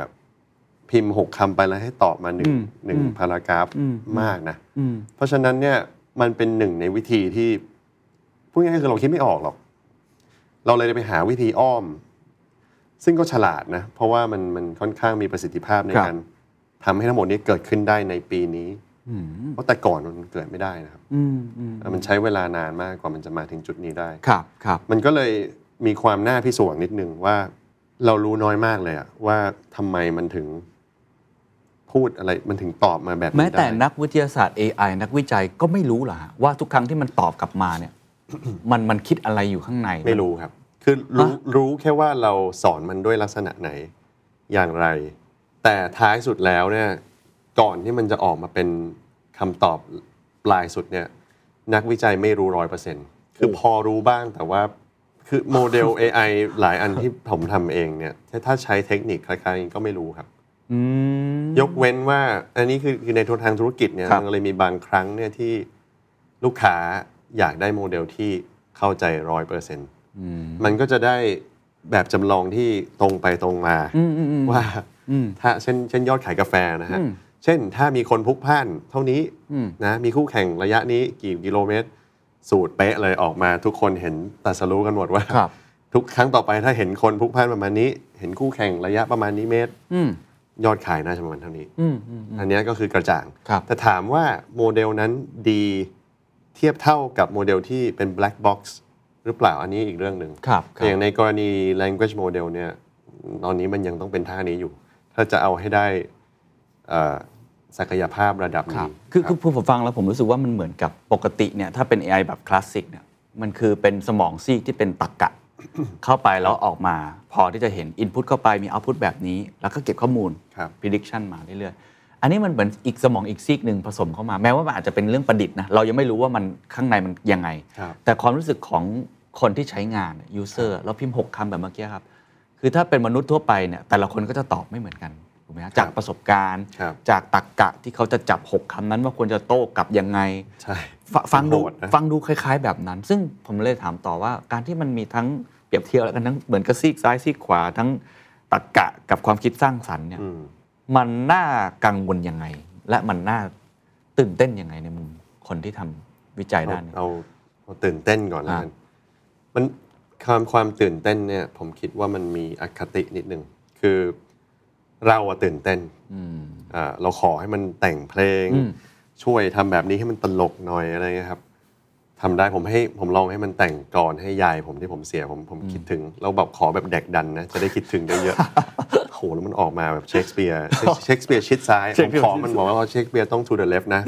พิมพ์หกคำไปแล้วให้ตอบมาหนึ่งอืมหนึ่งอืมพารากราฟอืมมากนะอืมเพราะฉะนั้นเนี่ยมันเป็นหนึ่งในวิธีที่พูดง่ายๆคือเราคิดไม่ออกหรอก เราเลยไปหาวิธีอ้อม ซึ่งก็ฉลาดนะ เพราะว่ามันมันค่อนข้างมีประสิทธิภาพในครับการ ทำให้ทั้งหมดนี้เกิดขึ้นได้ในปีนี้อืมเพราะแต่ก่อนมันเกิดไม่ได้นะครับอืมอืมมันใช้เวลานานมากกว่ามันจะมาถึงจุดนี้ได้ครับครับ มันก็เลยมีความน่าพิศวงนิดนึงว่าเรารู้น้อยมากเลยอะว่าทำไมมันถึงพูดอะไรมันถึงตอบมาแบบนี้แม้แต่ได้นักวิทยาศาสตร์ AI นักวิจัยก็ไม่รู้เหรอฮะว่าทุกครั้งที่มันตอบกลับมาเนี่ยมันมันคิดอะไรอยู่ข้างใน ไม่รู้ครับ คือรู้ฮะรู้แค่ว่าเราสอนมันด้วยลักษณะไหนอย่างไร แต่ท้ายสุดแล้วเนี่ยก่อนที่มันจะออกมาเป็นคำตอบปลายสุดเนี่ยนักวิจัยไม่รู้ร้อยเปอร์เซ็นต์คือพอรู้บ้างแต่ว่าคือโมเดล AI หลายอันที่ผมทำเองเนี่ยถ้าถ้าใช้เทคนิคคล้ายๆนี้ก็ไม่รู้ครับอืมยกเว้นว่าอันนี้คือคือในทางธุรกิจเนี่ยครับมันเลยมีบางครั้งเนี่ยที่ลูกค้าอยากได้โมเดลที่เข้าใจร้อยเปอร์เซ็นต์อืมมันก็จะได้แบบจำลองที่ตรงไปตรงมาอืมอืมอืมว่าอืม ถ้าเช่นเช่นยอดขายกาแฟนะฮะอืมเช่นถ้ามีคนพลุกพล่านเท่านี้อืมนะมีคู่แข่งระยะนี้กี่กิโลเมตร สูตรเป๊ะเลยออกมาทุกคนเห็นตรัสรู้กันหมดว่าครับทุกครั้งต่อไปถ้าเห็นคนพลุกพล่านประมาณนี้ เห็นคู่แข่งระยะประมาณนี้เมตรอืมยอดขายน่าจะประมาณเท่านี้อืมอืมอันเนี้ยก็คือกระจ่างครับแต่ถามว่าโมเดลนั้นดีเทียบเท่ากับโมเดลที่เป็น black box หรือเปล่าอันนี้อีกเรื่องหนึ่งครับ ครับ แต่อย่างในกรณี language model เนี่ยตอนนี้มันยังต้องเป็นท่านี้อยู่ ถ้าจะเอาให้ได้เอ่อศักยภาพระดับครันี้บคือรับคือผมฟังแล้วผมรู้สึกว่ามันเหมือนกับปกติเนี่ยถ้าเป็น AI แบบคลาสสิกเนี่ยมันคือเป็นสมองซีกที่เป็นตรรกะเข้าไปแล้วออกมา พอที่จะเห็น Input เข้าไปมี Output แบบนี้ แล้วก็เก็บข้อมูลครับ prediction มาเรื่อยๆ อันนี้มันเหมือนอีกสมองอีกซีกหนึ่งผสมเข้ามา แม้ว่ามันอาจจะเป็นเรื่องประดิษฐ์นะเรายังไม่รู้ว่ามันข้างในมันยังไงครับแต่ความรู้สึกของคนที่ใช้งาน user เราพิมพ์ 6คำแบบเมื่อกี้ครับ คือถ้าเป็นมนุษย์ทั่วไปเนี่ยแต่ละคนก็จะตอบไม่เหมือนกันถูกไหมฮะจากประสบการณ์ ครับจากตรรกกะที่เขาจะจับ6คำนั้นว่าควรจะโต้กลับยังไง ใช่ ฟฟังดูโหดนะ ฟังดูคล้ายๆแบบนั้น ซึ่งผมเลยถามต่อว่าการที่มันมีทั้งเปรียบเทียบแล้วกันทั้งเหมือนกับซีกซ้ายซีกขวาทั้งตรรกะกับความคิดสร้างสรรค์เนี่ยอืมมันน่ากังวลยังไง และมันน่าตื่นเต้นยังไงในมุมคนที่ทำวิจัยด้านนี้ เอาเอาตื่นเต้นก่อนแล้วกันอ่มัน ความความตื่นเต้นเนี่ย ผมคิดว่ามันมีอคตินิดนึงคือเราอะตื่นเต้นอืมอ่าเราขอให้มันแต่งเพลงอืมช่วยทำแบบนี้ให้มันตลกหน่อยอะไรเงี้ยครับทำได้ผมให้ผมลองให้มันแต่งก่อนให้ยายผมที่ผมเสียผมผมคิดถึงเราแบบขอแบบแดกดันนะจะได้คิดถึงได้เยอะโหแล้วมันออกมาแบบเชคสเปียร์เชคสเปียร์ชิดซ้ายผมขอมันบอกว่าเชคสเปียร์ต้อง to the left นะ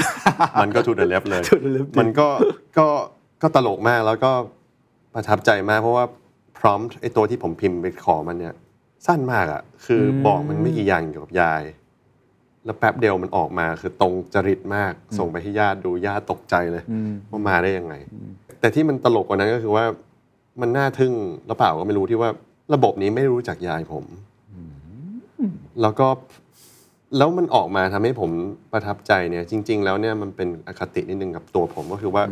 มันก็ to the left เลยมันก็ก็ก็ตลกมากแล้วก็ ประทับใจมากเพราะว่า prompt ไอตัวที่ผมพิมพ์ไปขอมันเนี่ย สั้นมากอะคืออบอกมันไม่กี่อย่างเกี่ยวกับยาย แล้วแป๊บเดียวมันออกมาคือตรงจริตมาก ส่งไปให้ญาติดูญาติตกใจเลยว่ามาได้ยังไง แต่ที่มันตลกกว่านั้นก็คือว่า มันน่าทึ่งหรือเปล่าก็ไม่รู้ที่ว่า ระบบนี้ไม่รู้จักยายผมแล้วก็แล้วมันออกมาทำให้ผมประทับใจเนี่ย จริง ๆ แล้วเนี่ยมันเป็นอคตินิดนึงกับตัวผมก็คือว่า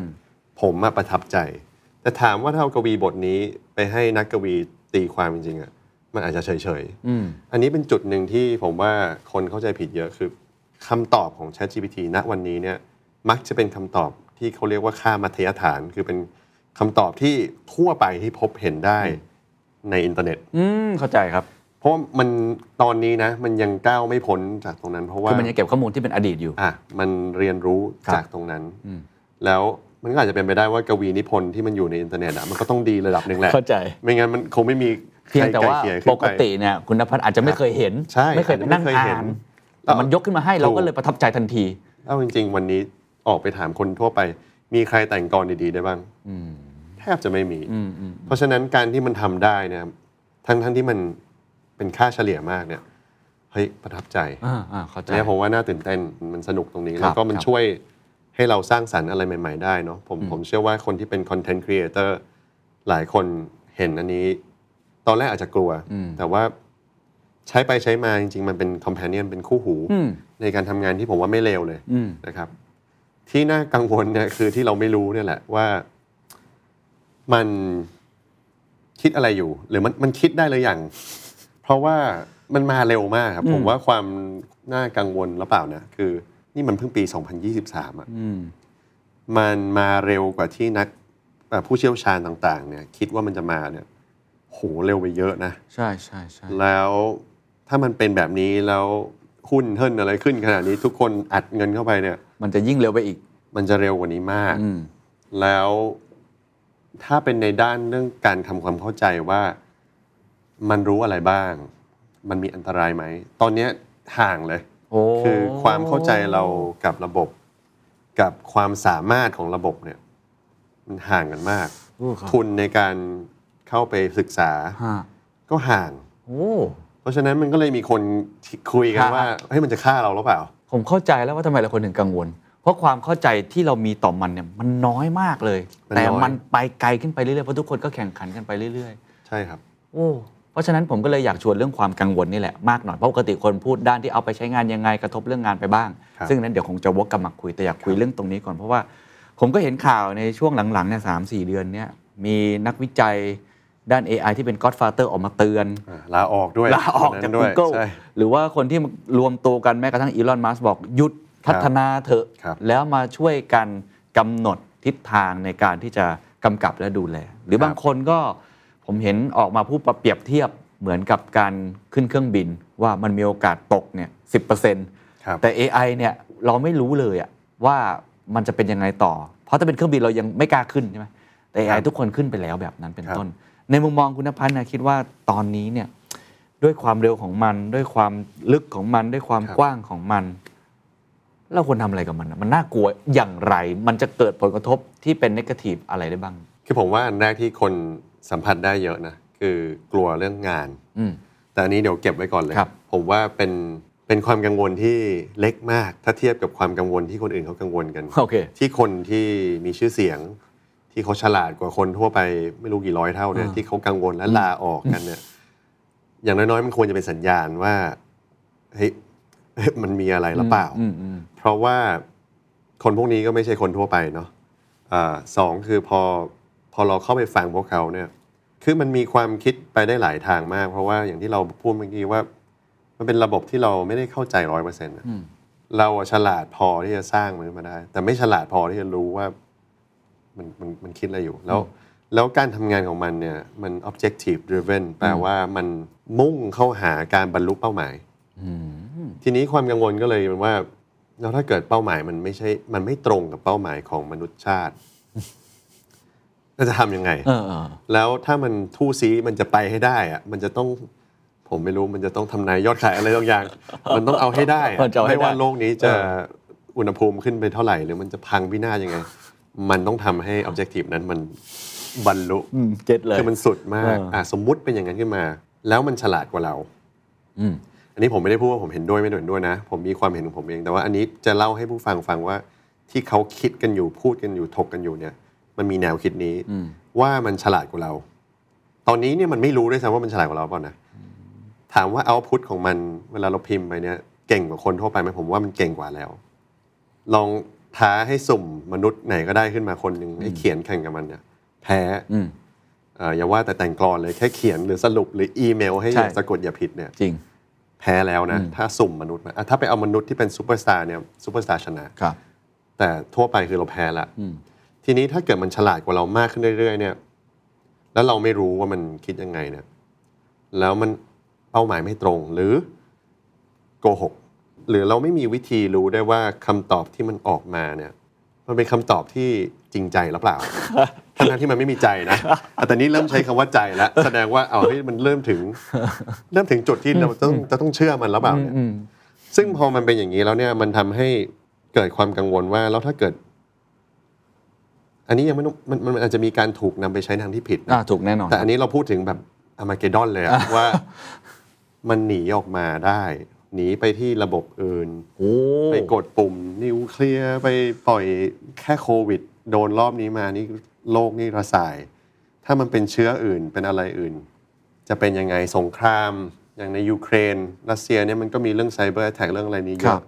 ผมอะประทับใจ แต่ถามว่าถ้าเอากวีบทนี้ไปให้นักกวีตีความจริงๆอะมันอาจจะเฉยๆอืมอันนี้เป็นจุดหนึ่งที่ผมว่าคนเข้าใจผิดเยอะคือคำตอบของ ChatGPT ณวันนี้เนี่ยมักจะเป็นคำตอบที่เขาเรียกว่าค่ามัธยฐาน คือเป็นคำตอบที่ทั่วไปที่พบเห็นได้ในอินเทอร์เน็ตอืมเข้าใจครับ เพราะว่ามันตอนนี้นะ มันยังก้าวไม่พ้นจากตรงนั้น เพราะว่าคือมันยังเก็บข้อมูลที่เป็นอดีตอยู่อะมันเรียนรู้ครับจากตรงนั้น แล้ว มันก็อาจจะเป็นไปได้ว่ากวีนิพนธ์ที่มันอยู่ในอินเทอร์เน็ตอะมันก็ต้องดีระดับหนึ่งแหละเข้าใจ ไม่งั้นมันคงไม่มีเพียงแต่ว่าใครไกลเกลี่ยขึ้นปกติเนี่ยคุณนภัสอาจจะไม่เคยเห็นใช่ไม่เคยไปนั่งอาจจะไม่เคยเห็อ่านนแต่มันยกขึ้นมาให้เราถูกก็เลยประทับใจทันทีเอาจริง ๆ วันนี้ออกไปถามคนทั่วไป มีใครแต่งกรดีๆได้บ้างแทบจะไม่มี เพราะฉะนั้นการที่มันทำได้เนี่ยทั้งทั้งที่มันเป็นค่าเฉลี่ยมากเนี่ยเฮ้ยประทับใจอ่าอ่าเข้าใจเนี่ยผมว่าน่าตื่นเต้นมันสนุกตรงนี้ครับแล้วก็มันครับช่วย ให้เราสร้างสรรค์อะไรใหม่ ๆ ได้เนาะผมผมเชื่อว่าคนที่เป็นคอนเทนต์ครีเอเตอร์หลายคนเห็นอันนี้ ตอนแรกอาจจะกลัว แต่ว่าใช้ไปใช้มาจริง ๆ มันเป็นคอมเพ n เนียนเป็นคู่หูอืมในการทำงานที่ผมว่าไม่เลวเลยอืมนะครับ ที่น่ากังวลเนี่ยคือที่เราไม่รู้เนี่ยแหละว่ามันคิดอะไรอยู่ หรือมันมันคิดได้เลยอย่าง เพราะว่ามันมาเร็วมากครับ ผมว่าความน่ากังวลหรือเปล่านะคือ นี่มันเพิ่งปี 2023อะอืมมันมาเร็วกว่าที่นักเอ่อผู้เชี่ยวชาญต่างๆ เนี่ย คิดว่ามันจะมาเนี่ยโหเร็วไปเยอะนะ ใช่ใช่ใช่แล้วถ้ามันเป็นแบบนี้แล้วหุ้นเฮินอะไรขึ้นขนาดนี้ทุกคนอัดเงินเข้าไปเนี่ย มันจะยิ่งเร็วไปอีก มันจะเร็วกว่านี้มากอืมแล้วถ้าเป็นในด้านเรื่องการทำความเข้าใจว่ามันรู้อะไรบ้าง มันมีอันตรายไหม ตอนเนี้ยห่างเลยโอ้ คือความเข้าใจเรากับระบบ กับความสามารถของระบบเนี่ย มันห่างกันมากโอ้ครับทุนในการเข้าไปศึกษาฮะก็ห่างโอ้เพราะฉะนั้นมันก็เลยมีคนคุยกันฮะว่าเฮ้ยมันจะฆ่าเราหรือเปล่า ผมเข้าใจแล้วว่าทำไมหลายคนถึงกังวล เพราะความเข้าใจที่เรามีต่อมันเนี่ยมันน้อยมากเลยมันแต่น้อยมันไปไกลขึ้นไปเรื่อยๆเพราะทุกคนก็แข่งขันกันไปเรื่อยใช่ครับๆโอ้ เพราะฉะนั้นผมก็เลยอยากชวนเรื่องความกังวลนี่แหละมากหน่อยเพราะปกติคนพูดด้านที่เอาไปใช้งานยังไงกระทบเรื่องงานไปบ้างครับซึ่งนั้นเดี๋ยวคงจะวกกลับมาคุยแต่อยากคุยเรื่องตรงนี้ก่อนเพราะว่าผมก็เห็นข่าวในช่วงหลังๆเนี่ยสามสี่เดือนเนี่ยมีนักวิจัยด้าน AI ที่เป็น Godfather ออกมาเตือนอ่าลาออกด้วยลาออกคนจากนั้นด้วย Google ใช่หรือว่าคนที่รวมตัวกันแม้กระทั่งอีลอนมัสบอกหยุดพัฒนาเถอะครับแล้วมาช่วยกันกำหนดทิศทางในการที่จะกำกับและดูแล หรือบางคนก็ ผมเห็นออกมาพูดประเปรียบเทียบเหมือนกับการขึ้นเครื่องบินว่ามันมีโอกาสตกเนี่ยสิครับแต่ AI เนี่ยเราไม่รู้เลยอะว่ามันจะเป็นยังไงต่อ เพราะถ้าเป็นเครื่องบินเรายังไม่กล้าขึ้นใช่ไหมแต่ AI ทุกคนขึ้นไปแล้วแบบนั้นเป็นครับต้น ในมุมมองคุณนภัสนะคิดว่าตอนนี้เนี่ยด้วยความเร็วของมัน ด้วยความลึกของมันด้วยความกว้างของมันเราควรทำอะไรกับมันนะมันน่ากลัวอย่างไร มันจะเกิดผลกระทบที่เป็นนกาทีฟอะไรได้บ้าง คือผมว่าอันแรกที่คน สัมผัสได้เยอะนะ คือกลัวเรื่องงานอืมแต่อันนี้เดี๋ยวเก็บไว้ก่อนเลยครับผมว่าเป็นเป็นความกังวลที่เล็กมาก ถ้าเทียบกับความกังวลที่คนอื่นเขากังวลกันโอเคที่คนที่มีชื่อเสียง ที่เขาฉลาดกว่าคนทั่วไปไม่รู้กี่ร้อยเท่าเนี่ยอ่าที่เขากังวลและลาออกกันเนี่ย อย่างน้อยๆมันควรจะเป็นสัญญาณว่าเฮ้ยมันมีอะไรหรือเปล่าอืมอืมเพราะว่าคนพวกนี้ก็ไม่ใช่คนทั่วไปเนาะอาสองคือพอ พอเราเข้าไปฟังพวกเขาเนี่ย คือมันมีความคิดไปได้หลายทางมาก เพราะว่าอย่างที่เราพูดเมื่อกี้ว่า มันเป็นระบบที่เราไม่ได้เข้าใจร้อยเปอร์เซ็นต์เราอะฉลาดพอที่จะสร้างมันขึ้นมาได้ แต่ไม่ฉลาดพอที่จะรู้ว่ามันมันมันคิดอะไรอยู่แล้วแล้วการทำงานของมันเนี่ยมัน objective driven แปลว่ามันมุ่งเข้าหาการบรรลุเป้าหมายทีนี้ความกังวลก็เลยเป็นว่าแล้วถ้าเกิดเป้าหมายมันไม่ใช่มันไม่ตรงกับเป้าหมายของมนุษยชาติเรา จะทำยังไงเออเออแล้วถ้ามันทู่ซีมันจะไปให้ได้อะมันจะต้องผมไม่รู้มันจะต้องทำนายยอดขายอะไรบางอย่าง มันต้องเอาให้ได้อะมันจะเอาให้ไม่ว่าได้โลกนี้จะเอออุณหภูมิขึ้นไปเท่าไหร่ หรือมันจะพังพินาศยังไง มันต้องทำให้ objective นั้นมันบรรลุอืมเก็ตเลยคือมันสุดมากเอออ่อะสมมุติเป็นอย่างนั้นขึ้นมา แล้วมันฉลาดกว่าเราอืมอันนี้ผมไม่ได้พูดว่าผมเห็นด้วยไม่เห็นด้วยนะ ผมมีความเห็นของผมเอง แต่ว่าอันนี้จะเล่าให้ผู้ฟังฟังว่าที่เขาคิดกันอยู่พูดกันอยู่ถกกันอยู่เนี่ย มันมีแนวคิดนี้อืมว่ามันฉลาดกว่าเรา ตอนนี้เนี่ยมันไม่รู้ด้วยซ้ำว่ามันฉลาดกว่าเราเปล่านะถามว่า output ของมันเวลาเราพิมพ์ไปเนี่ยเก่งกว่าคนทั่วไปไหมผมว่ามันเก่งกว่าแล้ว ลองท้าให้สุ่มมนุษย์ไหนก็ได้ขึ้นมาคนหนึ่งให้เขียนแข่งกับมันเนี่ยแพ้อืมเอ่ออย่าว่าแต่แต่งกลอนเลยแค่เขียนหรือสรุปหรืออีเมล ให้ใช่สะกดอย่าผิดเนี่ยจริงแพ้แล้วนะอืมถ้าสุ่มมนุษย์มาอะถ้าไปเอามนุษย์ที่เป็นซูเปอร์สตาร์เนี่ยซูเปอร์สตาร์ชนะครับแต่ทั่วไปคือเราแพ้ละอืม ทีนี้ถ้าเกิดมันฉลาดกว่าเรามากขึ้นเรื่อยๆ เนี่ย แล้วเราไม่รู้ว่ามันคิดยังไงเนี่ย แล้วมันเป้าหมายไม่ตรงหรือโกหก หรือเราไม่มีวิธีรู้ได้ว่าคำตอบที่มันออกมาเนี่ย มันเป็นคำตอบที่จริงใจหรือเปล่าทั้งๆที่มันไม่มีใจนะอะแต่นี้เริ่มใช้คำว่าใจแล้วแสดงว่าเอาเฮ้ยมันเริ่มถึง เริ่มถึงจุดที่เราต้องจะต้องเชื่อมันแล้วเปล่าเนี่ยอืมซึ่งพอมันเป็นอย่างนี้แล้วเนี่ยมันทำให้เกิดความกังวลว่าแล้วถ้าเกิด อันนี้ยังไม่ต้องมันมันอาจจะมีการถูกนำไปใช้ทางที่ผิดอ่านะถูกแน่นอน แต่อันนี้เราพูดถึงแบบอมาเกดอนเลยอะว่ามันหนีออกมาได้ หนีไปที่ระบบอื่นโอ้ไปกดปุ่ม นิวเคลียร์ไปปล่อยแค่โควิด โดนรอบนี้มานี่โลกนี่ระสาย ถ้ามันเป็นเชื้ออื่นเป็นอะไรอื่น จะเป็นยังไงสงคราม อย่างในยูเครนรัสเซียเนี่ยมันก็มีเรื่องไซเบอร์แท็กเรื่องอะไรนี้เยครัอะบ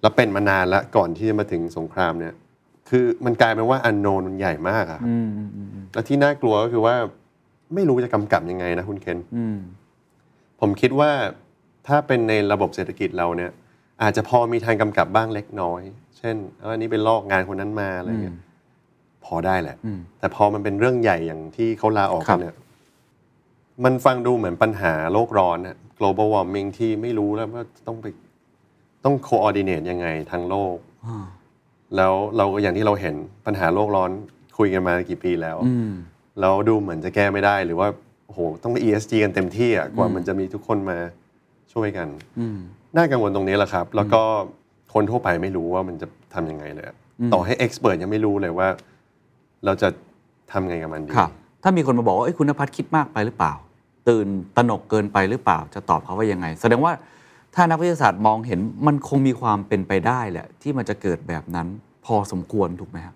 แล้วเป็นมานานแล้วก่อนที่จะมาถึงสงครามเนี่ย คือมันกลายเป็นว่าอันโนนมันใหญ่มากอะครับอืมอืมอืมอืมและที่น่ากลัวก็คือว่า ไม่รู้จะกำกับยังไงนะคุณเคนอืมผมคิดว่าถ้าเป็นในระบบเศรษฐกิจเราเนี่ย อาจจะพอมีทางกำกับบ้างเล็กน้อย เช่นเอออันนี้เป็นลอกงานคนนั้นมาอะไรเงี้ยพอได้แหละอืมแต่พอมันเป็นเรื่องใหญ่อย่างที่เขาลาออกครักับนเนี่ยมันฟังดูเหมือนปัญหาโลกร้อนน่ะ global warming ที่ไม่รู้แล้วว่าต้องไปต้อง coordinate ยังไงทางโลกอ่า แล้วเราก็อย่างที่เราเห็นปัญหาโลกร้อนคุยกันมากี่ปีแล้วอืมแล้วดูเหมือนจะแก้ไม่ได้หรือว่าโอ้โหต้อง ESG กันเต็มที่อะกว่ามันจะมีทุกคนมาช่วยกันอืมน่ากังวลตรงนี้แหละครับ แล้วก็คนทั่วไปไม่รู้ว่ามันจะทำยังไงเลยอะต่อให้เอ็กซ์เพรสยังไม่รู้เลยว่า เราจะทำไงกับมันดีครับถ้ามีคนมาบอกว่าเอ้ยคุณณภัทรคิดมากไปหรือเปล่า ตื่นตระหนกเกินไปหรือเปล่าจะตอบเขาว่ายังไง แสดงว่า ถ้านักวิทยาศาสตร์มองเห็นมันคงมีความเป็นไปได้แหละที่มันจะเกิดแบบนั้นพอสมควรถูกไหมครับ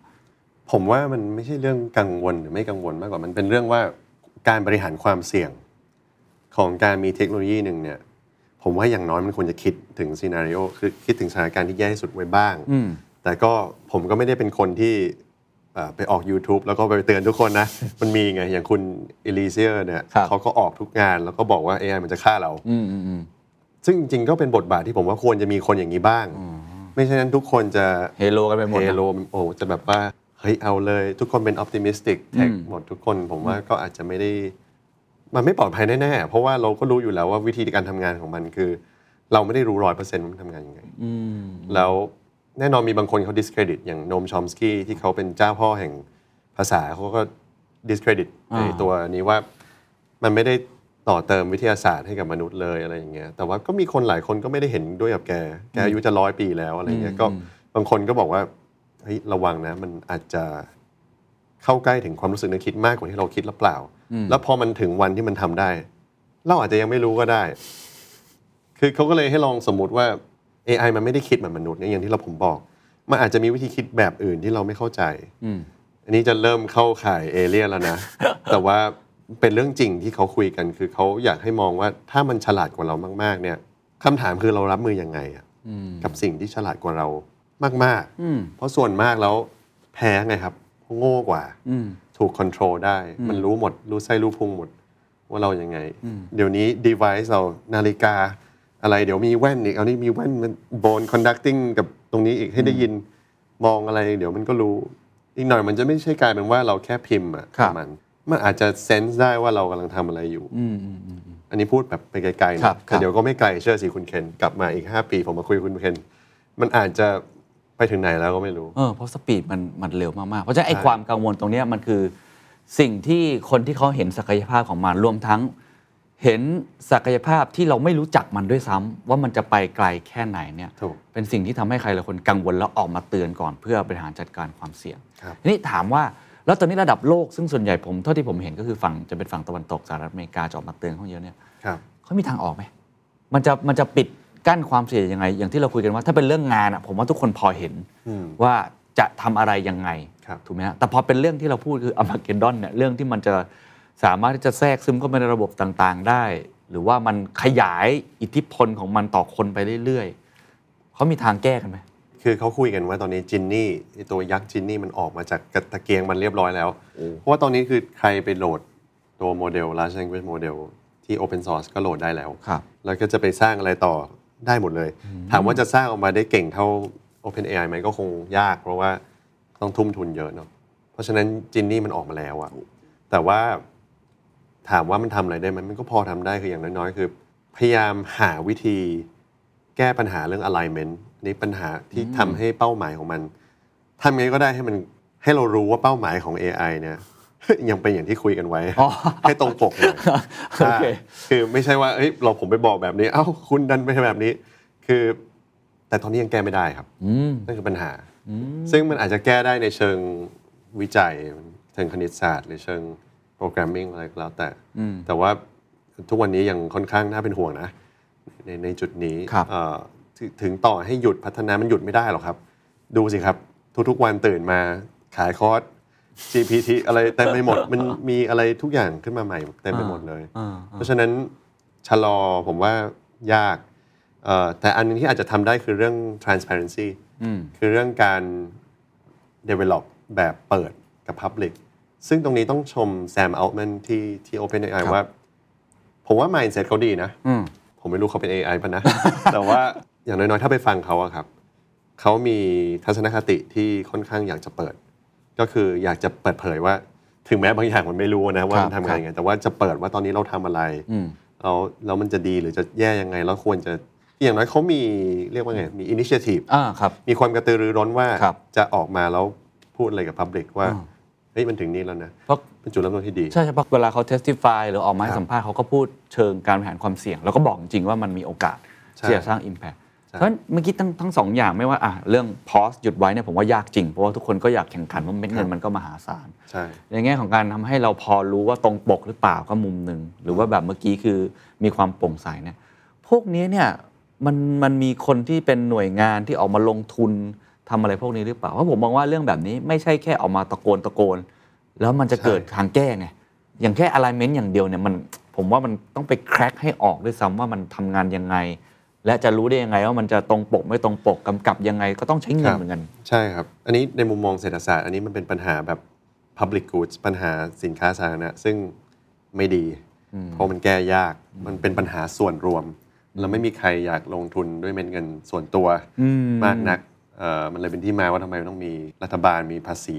ผมว่ามันไม่ใช่เรื่องกังวลหรือไม่กังวลมากกว่ามันเป็นเรื่องว่าการบริหารความเสี่ยงของการมีเทคโนโลยีหนึ่งเนี่ยผมว่าอย่างน้อยมันควรจะคิดถึง scenario คือคิดถึงสถานการณ์ที่แย่ที่สุดไว้บ้างอืมแต่ก็ผมก็ไม่ได้เป็นคนที่เอ่อไปออก YouTube แล้วก็ไปเตือนทุกคนนะ มันมีไง อย่างคุณ Eliezer เนี่ยครับเขาก็ออกทุกงานแล้วก็บอกว่า AI มันจะฆ่าเราอืมอืมอืม ซึ่งจริงๆก็เป็นบทบาทที่ผมว่าควรจะมีคนอย่างนี้บ้าง ไม่ใช่นั้นทุกคนจะเฮโลกันไปหมดนะ เฮโลโอ้จะแบบว่าเฮ้ยเอาเลย ทุกคนเป็นออ t ติมิสติกเทคอืม หมดทุกคนผมว่าก็อาจจะไม่ได้ มันไม่ปลอดภัยแน่ๆ เพราะว่าเราก็รู้อยู่แล้วว่าวิธีการทำงานของมันคือ เราไม่ได้รู้ร้อยเปอร์เซ็นต์มันทำงานยังไงแล้วแน่นอนมีบางคนเขา discredit อย่างโนมชอมสกี้ที่เขาเป็นเจ้าพ่อแห่งภาษาเขาก็ discredit อ่าในตัวนี้ว่ามันไม่ได้ ต่อเติมวิทยาศาสตร์ให้กับมนุษย์เลยอะไรอย่างเงี้ย แต่ว่าก็มีคนหลายคนก็ไม่ได้เห็นด้วยกับแก แกอายุจะร้อยปีแล้วอะไรเงี้ย ก็บางคนก็บอกว่าเฮ้ยระวังนะ มันอาจจะเข้าใกล้ถึงความรู้สึกนึกคิดมากกว่าที่เราคิดหรือเปล่า แล้วพอมันถึงวันที่มันทำได้ เราอาจจะยังไม่รู้ก็ได้ คือเขาก็เลยให้ลองสมมุติว่า AI มันไม่ได้คิดเหมือนมนุษย์เนี่ยอย่างที่เราผมบอก มันอาจจะมีวิธีคิดแบบอื่นที่เราไม่เข้าใจอันนี้จะเริ่มเข้าข่ายเอเลี่ยนแล้วนะ แต่ว่า เป็นเรื่องจริงที่เขาคุยกัน คือเขาอยากให้มองว่าถ้ามันฉลาดกว่าเรามาก ๆ เนี่ยคำถามคือเรารับมือยังไงอะกับสิ่งที่ฉลาดกว่าเรามากๆเพราะส่วนมากแล้วแพ้ไงครับเพราะโง่กว่าถูกค o n t r o l ได้ มันรู้หมด รู้ไส้รู้พุงหมด ว่าเรายังไง เดี๋ยวนี้ device เรานาฬิกา อะไร เดี๋ยวมีแว่นอีกเอานี่มีแว่นมัน bone conducting กับตรงนี้อีกให้ได้ยินมองอะไร เดี๋ยวมันก็รู้ อีกหน่อยมันจะไม่ใช่กลายเป็นว่าเราแค่พิมพ์อะครับมัน มันอาจจะเซนส์ได้ว่าเรากำลังทำอะไรอยู่ อันนี้พูดแบบไปไกลๆครันะบแต่เดี๋ยวก็ไม่ไกลเชื่อสิคุณเคนกลับมาอีก 5 ปีผมมาคุยกับคุณเคนมันอาจจะไปถึงไหนแล้วก็ไม่รู้เออเพราะสปีดมันมันเร็วมากๆ เพราะฉะนั้นไอ้ใช่ความกังวลตรงเนี้ยมันคือสิ่งที่คนที่เขาเห็นศักยภาพของมันรวมทั้ง เห็นศักยภาพที่เราไม่รู้จักมันด้วยซ้ำว่ามันจะไปไกลแค่ไหนเนี่ยถูกเป็นสิ่งที่ทำให้ใครหลายคนกังวลแล้วออกมาเตือนก่อนเพื่อบริหารจัดการความเสี่ยงครับทีนี้ถามว่า แล้วตอนนี้ระดับโลกซึ่งส่วนใหญ่ผมเท่าที่ผมเห็นก็คือฝั่งจะเป็นฝั่งตะวันตกสหรัฐอเมริกาจะออกมาเตือนเขาเยอะเนี่ยครับเขามีทางออกไหมมันจะมันจะปิดกั้นความเสี่ยงยังไง อย่างที่เราคุยกันว่าถ้าเป็นเรื่องงานอะผมว่าทุกคนพอเห็นอืมว่าจะทำอะไรยังไงครับถูกไหมฮะแต่พอเป็นเรื่องที่เราพูดคืออ m มาเกดดอนเนี่ยเรื่องที่มันจะสามารถที่จะแทรกซึมเข้าไปในระบบต่างๆ ได้ หรือว่ามันขยายอิทธิพลของมันต่อคนไปเรื่อยๆเขามีทางแก้กันไหม คือเขาคุยกันว่าตอนนี้จินนี่ไอ้ตัวยักษ์จินนี่มันออกมาจากกระตะเกียงมันเรียบร้อยแล้ว เพราะว่าตอนนี้คือใครไปโหลดตัวโมเดล large language model ที่ open source ก็โหลดได้แล้วครับแล้วก็จะไปสร้างอะไรต่อได้หมดเลย ถามว่าจะสร้างออกมาได้เก่งเท่า Open AI ไหมก็คงยาก เพราะว่าต้องทุ่มทุนเยอะเนาะ เพราะฉะนั้นจินนี่มันออกมาแล้วอะแต่ว่าถามว่ามันทำอะไรได้ไหมมันก็พอทำได้คืออย่างน้อยๆ คือ พยายามหาวิธีแก้ปัญหาเรื่อง alignment นี่ปัญหาที่ทำให้เป้าหมายของมันทำไงก็ได้ให้มันให้เรารู้ว่าเป้าหมายของ AI เนี่ย ยังเป็นอย่างที่คุยกันไว้ อ๋อ ให้ตรงปกหน่อยโอเค คือไม่ใช่ว่าเอ้ยเราผมไปบอกแบบนี้ เอ้าคุณดันไปทำแบบนี้ คือ แต่ตอนนี้ยังแก้ไม่ได้ครับ อืมนั่นคือปัญหา ซึ่งมันอาจจะแก้ได้ในเชิงวิจัยเชิงคณิตศาสตร์หรือเชิงโปรแกรมมิ่งอะไรก็แล้วแต่แต่ว่าทุกวันนี้ยังค่อนข้างน่าเป็นห่วงนะ ในในจุดนี้ครับ เอ่อ ถึถึงต่อให้หยุดพัฒนามันหยุดไม่ได้หรอกครับ ดูสิครับ ทุกๆวันตื่นมาขายคอร์ส GPT อะไรเต็มไปหมดมันมีอะไรทุกอย่างขึ้นมาใหม่เต็มไปหมดเลยอ่าเพราะฉะนั้นชะลอผมว่ายากเอ่อแต่อันหนึงที่อาจจะทำได้คือเรื่อง transparency อืมคือเรื่องการ develop แบบเปิดกับ public ซึ่งตรงนี้ต้องชมแซมอัลแมนที่ที่ OpenAI ครับว่า ผมว่า mindset เขาดีนะอืมผมไม่รู้เขาเป็น AI ป่ะนะ แต่ว่า อย่างน้อยๆ ถ้าไปฟังเขาอะครับเขามีทัศนคติที่ค่อนข้างอยากจะเปิด ก็คืออยากจะเปิดเผยว่า ถึงแม้บางอย่างมันไม่รู้นะว่าครับมันทำงานยังไง แต่ว่าจะเปิดว่าตอนนี้เราทำอะไรอืมแล้วแล้วมันจะดีหรือจะแย่ยังไงแล้วควรจะอย่างน้อยเขามีเรียกว่าไงมี initiative อ่าครับมีความกระตือรือร้นว่าครับจะออกมาแล้วพูดอะไรกับ public ว่าอ่าเฮ้ยมันถึงนี่แล้วนะเพราะเป็นจุดเริ่มต้นที่ดี ใช่ใช่เพราะเวลาเขา testify หรือออกมาให้ครับสัมภาษณ์เขาก็พูดเชิงการบริหารความเสี่ยง แล้วก็บอกจริงๆว่ามันมีโอกาสใช่ที่จะสร้าง impact ใช่ เพราะฉะนั้นเมื่อกี้ทั้งทั้งสองอย่างไม่ว่าอะเรื่อง pause หยุดไว้เนี่ยผมว่ายากจริง เพราะว่าทุกคนก็อยากแข่งขันว่าเม็ดเงินมันก็มหาศาลใช่ในแง่ของการทำให้เราพอรู้ว่าตรงปกหรือเปล่าก็มุมหนึ่งหรือว่าแบบเมื่อกี้คือมีความโปร่งใสเนี่ยพวกนี้เนี่ยมันมันมีคนที่เป็นหน่วยงานที่ออกมาลงทุนทำอะไรพวกนี้หรือเปล่าเพราะผมมองว่าเรื่องแบบนี้ไม่ใช่แค่ออกมาตะโกนตะโกน แล้วมันจะเกิดทางแก้ไงอย่างแค่ alignment อย่างเดียวเนี่ยมันผมว่ามันต้องไป crack ให้ออกด้วยซ้ำว่ามันทำงานยังไง และจะรู้ได้ยังไงว่ามันจะตรงปกไม่ตรงปกกำกับยังไงก็ต้องใช้เงินเหมือนกัน ใช่ครับ อันนี้ในมุมมองเศรษฐศาสตร์ อันนี้มันเป็นปัญหาแบบ public goods ปัญหาสินค้าสาธารณะซึ่งไม่ดี เพราะมันแก้ยากมันเป็นปัญหาส่วนรวม แล้วไม่มีใครอยากลงทุนด้วยเม็ดเงินส่วนตัวมากนักเอ่อมันเลยเป็นที่มาว่าทำไมต้องมีรัฐบาลมีภาษี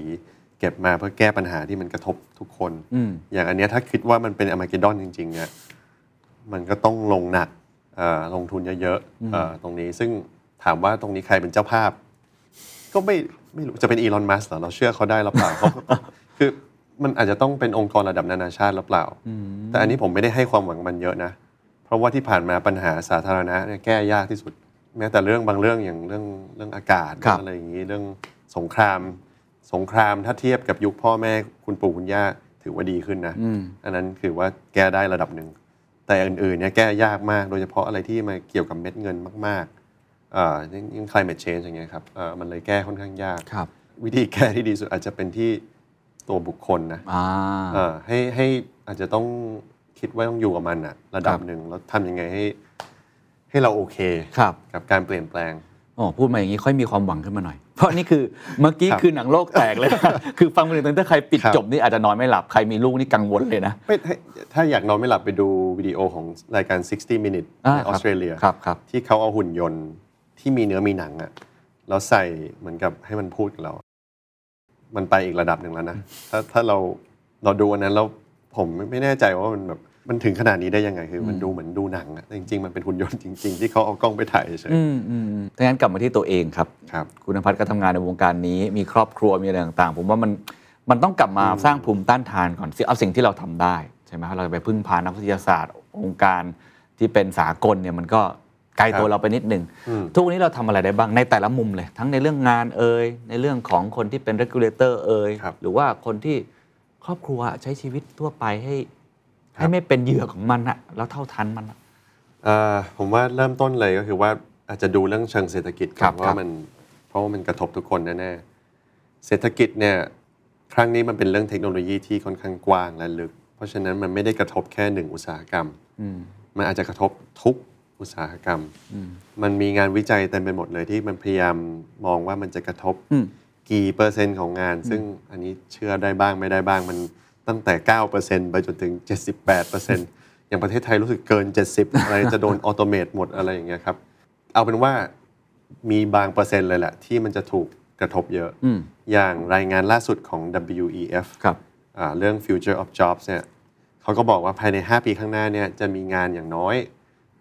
เก็บมาเพื่อแก้ปัญหาที่มันกระทบทุกคน อย่างอันเนี้ยถ้าคิดว่ามันเป็นอ r m ม g ก d ดอนจริงๆเนี่ยมันก็ต้องลงหนักเอ่อ ลงทุนเยอะๆเอ่อตรงนี้ซึ่งถามว่าตรงนี้ใครเป็นเจ้าภาพ ก็ไม่ไม่รู้จะเป็นอีลอนมัสเหรอเราเชื่อเขาได้หรือเปล่าเขาคือมันอาจจะต้องเป็นองค์กรระดับนานาชาติหรือเปล่า แต่อันนี้ผมไม่ได้ให้ความหวังมันเยอะนะ เพราะว่าที่ผ่านมาปัญหาสาธารณะเนี่ยแก้ยากที่สุด แม้แต่เรื่องบางเรื่องอย่างเรื่องเรื่องอากาศครับอะไรอย่างนี้เรื่องสงคราม สงครามถ้าเทียบกับยุคพ่อแม่คุณปู่คุณย่าถือว่าดีขึ้นนะ อันนั้นคือว่าแก้ได้ระดับหนึ่ง แต่อื่นๆเนี่ยแก้ยากมาก โดยเฉพาะอะไรที่มาเกี่ยวกับเม็ดเงินมากๆอ่ายิ่งยิ่ง climate change อย่างเงี้ยครับอ่ามันเลยแก้ค่อนข้างยาก ครับ วิธีแก้ที่ดีสุดอาจจะเป็นที่ตัวบุคคลนะอ่าเอ่อให้ให้อาจจะต้องคิดว่าต้องอยู่กับมันอะระดัครับบหนึ่งแล้วทำยังไงให้ ให้เราโอเค ครับ กับการเปลี่ยนแปลง อ๋อพูดมาอย่างนี้ค่อยมีความหวังขึ้นมาหน่อย เพราะนี่คือเมื่อกี้ครับคือหนังโลกแตกเลยนะคือฟังมาถึงตั้งแต่ใครปิดครับจบนี่อาจจะนอนไม่หลับใครมีลูกนี่กังวลเลยนะไม่ถ้าถ้าอยากนอนไม่หลับไปดูวิดีโอของรายการ 60 minutes อ่าในคอรับอสเตรเลียครับครับที่เขาเอาหุ่นยนต์ที่มีเนื้อมีหนังอะแล้วใส่เหมือนกับให้มันพูดกับเรา มันไปอีกระดับหนึ่งแล้วนะถ้าถ้าเราเราดูอันนั้นแล้วผมไม่ไม่แน่ใจว่ามันแบบ มันถึงขนาดนี้ได้ยังไงคือมันดูเหมือนดูหนังอะแต่จริง ๆ มันเป็นหุ่นยนต์จริง ๆ ที่เขาเอากล้องไปถ่ายเฉย อืมอืมอืมถ้างั้นกลับมาที่ตัวเองครับ ครับคุณนภัทรก็ทำงานในวงการนี้ มีครอบครัวมีอะไรต่างๆ ผมว่ามันมันต้องกลับมาสร้างภูมิต้านทานก่อนสิเอาสิ่งที่เราทำได้ใช่ไหมเราจะไปพึ่งพานักวิทยาศาสตร์ องค์การที่เป็นสากลเนี่ยมันก็ไกลตัวเราไปนิดนึงอืม ทุกวันนี้เราทำอะไรได้บ้างในแต่ละมุมเลย ทั้งในเรื่องงานเอ่ยในเรื่องของคนที่เป็น regulator เอ่ยครับ หรือว่าคนที่ครอบครัวใช้ชีวิตทั่วไปให้ ให้ไม่เป็นเหยื่อของมันอะแล้วเท่าทันมันอะเอ่อผมว่าเริ่มต้นเลยก็คือว่าอาจจะดูเรื่องเชิงเศรษฐกิจครับก่อนครับว่ามันเพราะว่ามันกระทบทุกคนแน่ๆเศรษฐกิจเนี่ยครั้งนี้มันเป็นเรื่องเทคโนโลยีที่ค่อนข้างกว้างและลึก เพราะฉะนั้นมันไม่ได้กระทบแค่หนึ่งอุตสาหกรรมมันอาจจะกระทบทุกอุตสาหกรรม มันมีงานวิจัยเต็มไปหมดเลยที่มันพยายามมองว่ามันจะกระทบอืมกี่เปอร์เซ็นต์ของงาน ซึ่งอันนี้เชื่อได้บ้างไม่ได้บ้างมัน ตั้งแต่ 9%ไปจนถึง 78%อย่างประเทศไทยรู้สึกเกิน 70 อะไรจะโดนออโตเมตหมดอะไรอย่างเงี้ยครับ เอาเป็นว่ามีบางเปอร์เซ็นต์เลยแหละ ที่มันจะถูกกระทบเยอะอืมอย่างรายงานล่าสุดของ WEF ครับอ่าเรื่อง Future of Jobs เนี่ยเขาก็บอกว่าภายใน 5 ปีข้างหน้าเนี่ยจะมีงานอย่างน้อย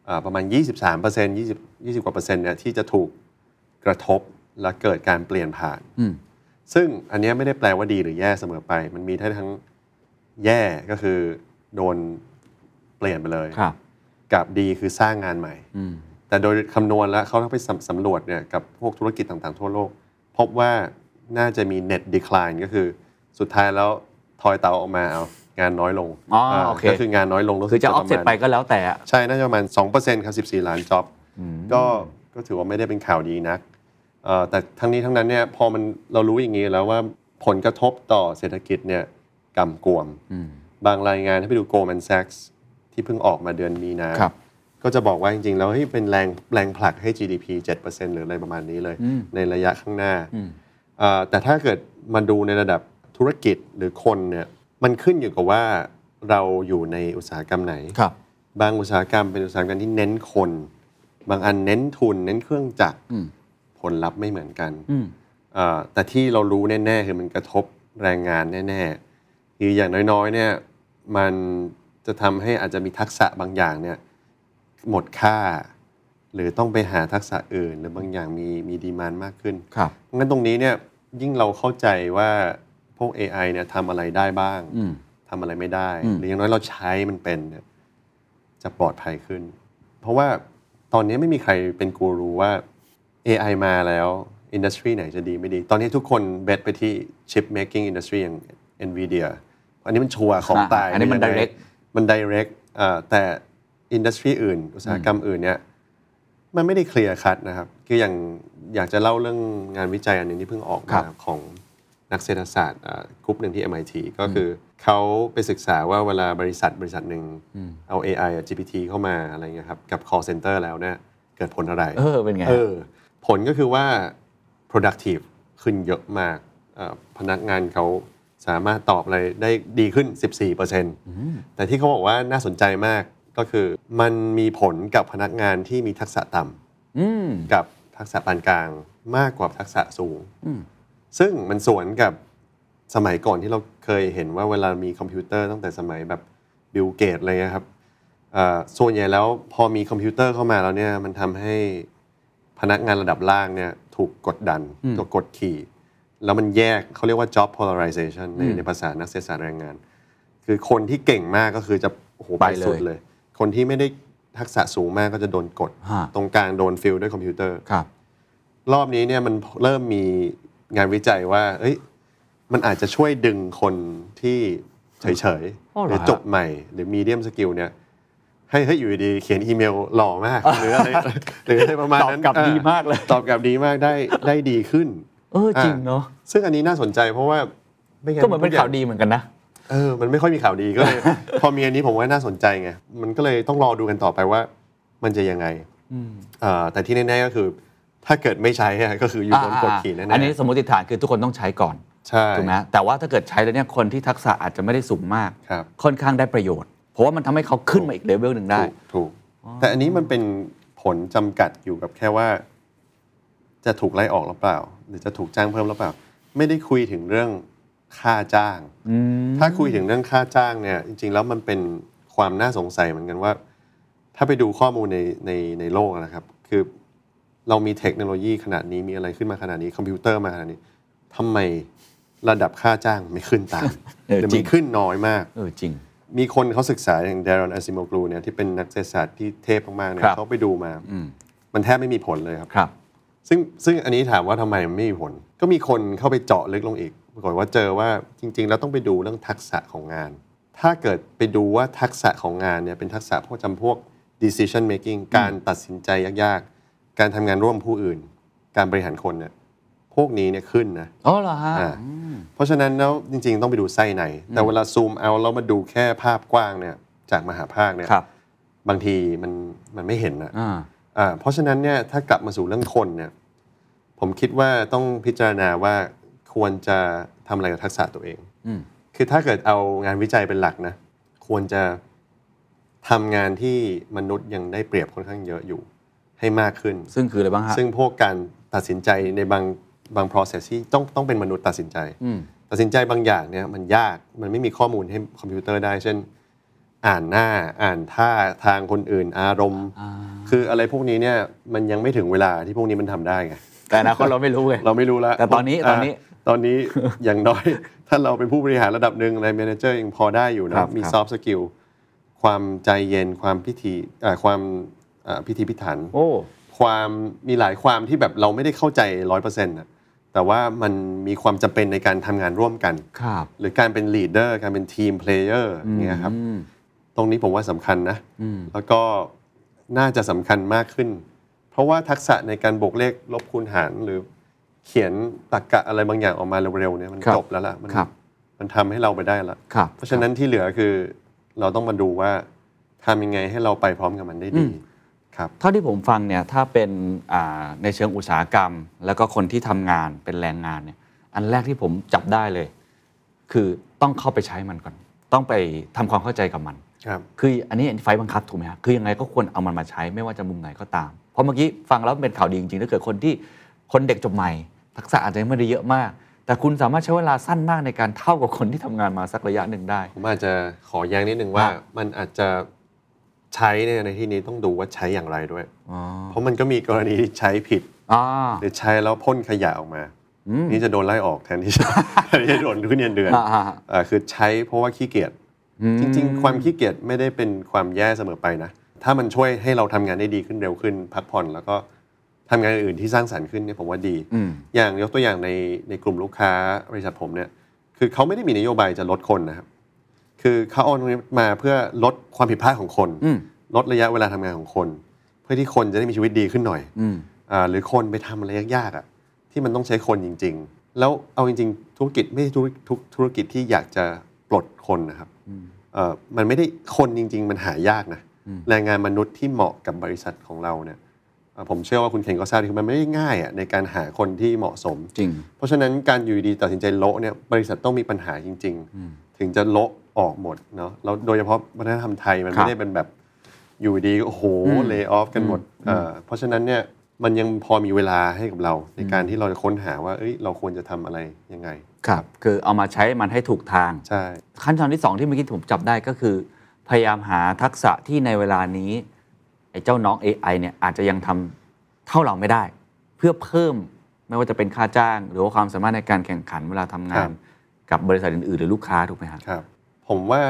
อาประมาณ 23% 20 20กว่าเปอร์เซ็นต์เนี่ยที่จะถูกกระทบและเกิดการเปลี่ยนผ่านอืมซึ่งอันเนี้ยไม่ได้แปลว่าดีหรือแย่เสมอไป มันมีทั้ง แย่ก็คือโดนเปลี่ยนไปเลยครับ กับดีคือสร้างงานใหม่ อืม แต่โดยคำนวณแล้วเขาต้องไปสำสำรวจเนี่ยกับพวกธุรกิจต่างๆ ทั่วโลก พบว่าน่าจะมี net decline ก็คือสุดท้ายแล้วทอยเตาออกมาเอางานน้อยลงอ๋ออ่าโอเค ก็คืองานน้อยลงคือรู้สึกจะออฟเซ็ตระมาณไปก็แล้วแต่อะใช่น่าจะประมาณ2%ครับ14 ล้าน job ก็ก็ถือว่าไม่ได้เป็นข่าวดีนักเอ่อแต่ทั้งนี้ทั้งนั้นเนี่ยพอมันเรารู้อย่างนี้แล้วว่าผลกระทบต่อเศรษฐกิจเนี่ย กำกวม บางรายงานถ้าไปดู Goldman Sachs ที่เพิ่งออกมาเดือนมีนาครับก็จะบอกว่าจริงๆ แล้วเฮ้ยเป็นแรงแรงผลักให้ GDP 7%หรืออะไรประมาณนี้เลย ในระยะข้างหน้าเอ่อแต่ถ้าเกิดมาดูในระดับธุรกิจหรือคนเนี่ยมันขึ้นอยู่กับว่าเราอยู่ในอุตสาหกรรมไหนครับบางอุตสาหกรรมเป็นอุตสาหกรรมที่เน้นคน บางอันเน้นทุน เน้นเครื่องจักรอืมผลลัพธ์ไม่เหมือนกันอืมเอ่อแต่ที่เรารู้แน่ๆคือมันกระทบแรงงานแน่ ๆ คืออย่างน้อยๆเนี่ยมันจะทำให้อาจจะมีทักษะบางอย่างเนี่ยหมดค่า หรือต้องไปหาทักษะอื่น หรือบางอย่างมีมีดีมานมากขึ้นครับงั้นตรงนี้เนี่ยยิ่งเราเข้าใจว่าพวก AI เนี่ยทำอะไรได้บ้างอืมทำอะไรไม่ได้อืมหรืออย่างน้อยเราใช้มันเป็นเนี่ยจะปลอดภัยขึ้น เพราะว่าตอนนี้ไม่มีใครเป็นกูรูว่า AI มาแล้วอินดัสทรีไหนจะดีไม่ดี ตอนนี้ทุกคนเบสไปที่ chip making industry อย่าง NVIDIA อันนี้มันชัวร์ของตายอันนี้มันยังไง direct มัน direct อ่าแต่อินดัสทรีอื่น อุตสาหกรรมอื่นเนี่ยมันไม่ได้เคลียร์คัดนะครับ คืออย่างอยากจะเล่าเรื่องงานวิจัยอันหนึงที่เพิ่งออกครัมาบของนักเศรษฐศาสตร์อ่ากลุ่มหนึ่งที่ MIT ก็คือเขาไปศึกษาว่าเวลาบริษัทบริษัทหนึ่งเอา AI อะ GPT เข้ามาอะไรเงี้ยครับกับ call center แล้วเนี่ยเกิดกิดผลอะไร เออเป็นไงเออผลก็คือว่า productive ขึ้นเยอะมากเอ่อพนักงานเขา สามารถตอบอะไรได้ดีขึ้น 14%แต่ที่เขาบอกว่าน่าสนใจมากก็คือ มันมีผลกับพนักงานที่มีทักษะต่ำอืมกับทักษะปานกลางมากกว่าทักษะสูง ซึ่งมันสวนกับสมัยก่อนที่เราเคยเห็นว่าเวลามีคอมพิวเตอร์ตั้งแต่สมัยแบบ Bill Gates อะไรเงี้ยครับเอ่อส่วนใหญ่แล้วพอมีคอมพิวเตอร์เข้ามาแล้วเนี่ยมันทำให้พนักงานระดับล่างเนี่ยถูกกดดันถูกกดขี่ แล้วมันแยกเขาเรียกว่า job polarization ในในภาษานักเศรษฐศาสตร์แรงงาน คือคนที่เก่งมากก็คือจะโอ้โหไปไปเลยสุดเลย คนที่ไม่ได้ทักษะสูงมากก็จะโดนกดฮะตรงกลางโดน fill ด้วยคอมพิวเตอร์ครับรอบนี้เนี่ยมันเริ่มมีงานวิจัยว่าเอ้ยมันอาจจะช่วยดึงคนที่เฉยอ๋อๆเหรอหรือจบใหม่หรือ medium skill เนี่ยให้ให้อยู่ดีๆเขียนอีเมลหล่อมากหรืออะไรหรืออะไรประมาณนั้นตอบกลับอ่ดีมากเลยตอบกลับดีมากได้ได้ดีขึ้น เออจริงเนาะซึ่งอันนี้น่าสนใจเพราะว่าไม่งั้นก็เหมือนเป็นทุย่งข่าวดีเหมือนกันนะเออมันไม่ค่อยมีข่าวดีก็เลยพอมีอันนี้ผมว่าน่าสนใจไงมันก็เลยต้องรอดูกันต่อไปว่า มันจะยังไงอ่าแต่ที่แน่ๆก็คือ ถ้าเกิดไม่ใช้อะก็คืออยู่บนกดขี่แน่ๆอันนี้สมมติฐานคือทุกคนต้องใช้ก่อนใช่ถูกไหมแต่ว่าถ้าเกิดใช้แล้วเนี่ยคนที่ทักษะอาจจะไม่ได้สูงมากครับค่อนข้างได้ประโยชน์ เพราะว่ามันทำให้เขาขึ้นมาอีกเลเวลหนึ่งได้ ถูกถูกแต่อันนี้มันเป็นผลจำกัดอยู่กับแค่ว่า จะถูกไล่ออกหรือเปล่าห รือจะถูกจ้างเพิ่มหรือเปล่า ไม่ได้คุยถึงเรื่องค่าจ้าง ถ้าคุยถึงเรื่องค่าจ้างเนี่ย จริง ๆ แล้วมันเป็นความน่าสงสัยเหมือนกันว่า ถ้าไปดูข้อมูลในในในโลกนะครับ คือเรามีเทคโนโลยีขนาดนี้มีอะไรขึ้นมาขนาดนี้คอมพิวเตอร์มาขนาดนี้ทำไมระดับค่าจ้างไม่ขึ้นตามเออหรือจริมันงขึ้นน้อยมากเออจริง มีคนเขาศึกษาอย่างเดรอนอาซิโมกลูเนี่ยที่เป็นนักเศรษฐศาสตร์ที่เทพมากๆเนี่ยครับเขาไปดูมา มันแทบไม่มีผลเลยครับครับ ซึ่งซึ่งอันนี้ถามว่าทำไมมันไม่มีผล ก็มีคนเข้าไปเจาะลึกลงอีกปรากฏว่าเจอว่าจริง ๆ แล้วต้องไปดูเรื่องทักษะของงาน ถ้าเกิดไปดูว่าทักษะของงานเนี่ยเป็นทักษะพวกจำพวก decision making การตัดสินใจยากๆ การทำงานร่วมผู้อื่น การบริหารคนเนี่ยพวกนี้เนี่ยขึ้นนะอ๋อเหรอฮะอ่าเพราะฉะนั้นแล้วจริง ๆ ต้องไปดูไส้ใน แต่เวลาซูมเอาแล้วมาดูแค่ภาพกว้างเนี่ยจากมหาภาคเนี่ยครับบางทีมันมันไม่เห็นนะอ่าอ่า เพราะฉะนั้นเนี่ยถ้ากลับมาสู่เรื่องคนเนี่ยผมคิดว่าต้องพิจารณาว่าควรจะทำอะไรกับทักษะตัวเองอืมคือถ้าเกิดเอางานวิจัยเป็นหลักนะควรจะทำงานที่มนุษย์ยังได้เปรียบค่อนข้างเยอะอยู่ให้มากขึ้น ซึ่งคืออะไรบ้างฮะซึ่งพวกการตัดสินใจในบางบาง process ที่ต้องต้องเป็นมนุษย์ตัดสินใจอืมตัดสินใจบางอย่างเนี่ยมันยากมันไม่มีข้อมูลให้คอมพิวเตอร์ได้ เช่น อ่านหน้าอ่านท่าทางคนอื่นอารมณ์ คืออะไรพวกนี้เนี่ยมันยังไม่ถึงเวลาที่พวกนี้มันทำได้ไงแต่อนะคนเราไม่รู้ไงเราไม่รู้แล้วแต่ตอนนี้ตอนนี้ตอนนี้อย่างน้อยถ้าเราเป็นผู้บริหารระดับหนึ่งใน m ม n เจอร์ยังพอได้อยู่ครันะบมีครับ soft skill ความใจเย็นความพิถีอ่าความอ่าพิถีพิถันโอ้ความมีหลายความที่แบบเราไม่ได้เข้าใจร้อยเปอร์เซ็นต์ะแต่ว่ามันมีความจำเป็นในการทำงานร่วมกันครับหรือการเป็น leader การเป็น team player อย่างเงี้ยครับอืม ตรงนี้ผมว่าสำคัญนะอืมแล้วก็น่าจะสำคัญมากขึ้น เพราะว่าทักษะในการบวกเลขลบคูณหารหรือเขียนตรรกะอะไรบางอย่างออกมาเร็วๆเนี่ยมันครับจบแล้วล่ะมันครับมันทำให้เราไปได้ละครับเพราะฉะนั้นที่เหลือคือเราต้องมาดูว่าทำยังไงให้เราไปพร้อมกับมันได้ดีครับเท่าที่ผมฟังเนี่ยถ้าเป็นอ่าในเชิงอุตสาหกรรม แล้วก็คนที่ทำงานเป็นแรงงานเนี่ยอันแรกที่ผมจับได้เลย คือต้องเข้าไปใช้มันก่อน ต้องไปทำความเข้าใจกับมันครับ คืออันนี้ไฟบังคับถูกไหมครับคือยังไงก็ควรเอามันมาใช้ไม่ว่าจะมุมไหนก็ตาม เพราะเมื่อกี้ฟังแล้วเป็นข่าวดีจริงๆถ้าเกิดคนที่คนเด็กจบใหม่ ทักษะอาจจะยังไม่ได้เยอะมาก แต่คุณสามารถใช้เวลาสั้นมากในการเท่ากับคนที่ทำงานมาสักระยะหนึ่งได้ ผมอาจจะขอแย้งนิดนึงว่าครับมันอาจจะใช้เนี่ยในที่นี้ต้องดูว่าใช้อย่างไรด้วยอ๋อเพราะมันก็มีกรณีที่ใช้ผิดอ่าหรือใช้แล้วพ่นขยะออกมาอืมนี่จะโดนไล่ออกแทนที่จะแทนที่จะโดนขึ้นเงินเดือนอ่าอ่าอ่าคือใช้เพราะว่าขี้เกียจอืม จริง ๆ ความขี้เกียจไม่ได้เป็นความแย่เสมอไปนะ ถ้ามันช่วยให้เราทำงานได้ดีขึ้นเร็วขึ้น พักผ่อนแล้วก็ทำงานอื่นที่สร้างสรรค์ขึ้นเนี่ยผมว่าดีอืมอย่างยกตัวอย่างในในกลุ่มลูกค้าบริษัทผมเนี่ย คือเขาไม่ได้มีนโยบายจะลดคนนะครับ คือเขาเอาตรงนี้มาเพื่อลดความผิดพลาดของคนอืมลดระยะเวลาทำงานของคน เพื่อที่คนจะได้มีชีวิตดีขึ้นหน่อยอืมอ่าหรือคนไปทำอะไรยากๆอะที่มันต้องใช้คนจริง ๆ แล้วเอาจริง ๆ ธุรกิจไม่ใช่ธุรทุกธุรกิจที่อยากจะปลดคนนะครับเอ่อ มันไม่ได้คนจริง ๆ มันหายากนะแรงงานมนุษย์ที่เหมาะกับบริษัทของเราเนี่ยอะผมเชื่อว่าคุณเคนก็ทราบดีคือมันไม่ได้ง่ายอะในการหาคนที่เหมาะสมจริง เพราะฉะนั้นการอยู่ดีๆตัดสินใจโละเนี่ยบริษัทต้องมีปัญหาจริง ๆ ถึงจะโละออกหมดเนาะแล้วโดยเฉพาะวัฒนธรรมไทยมันครับไม่ได้เป็นแบบอยู่ดีโอ้โหเลิกออฟกันหมดเอ่อเพราะฉะนั้นเนี่ยมันยังพอมีเวลาให้กับเราในการที่เราจะค้นหาว่าเอ้ยเราควรจะทำอะไรยังไง ครับ คือเอามาใช้มันให้ถูกทาง ใช่ ขั้นตอนที่สองที่เมื่อกี้ผมจับได้ก็คือ พยายามหาทักษะที่ในเวลานี้ไอ้เจ้าน้อง AI เนี่ยอาจจะยังทำเท่าเราไม่ได้ เพื่อเพิ่มไม่ว่าจะเป็นค่าจ้าง หรือว่าความสามารถในการแข่งขันเวลาทำงาน กับบริษัทอื่นๆ หรือลูกค้าถูกไหมครับครับ ผมว่า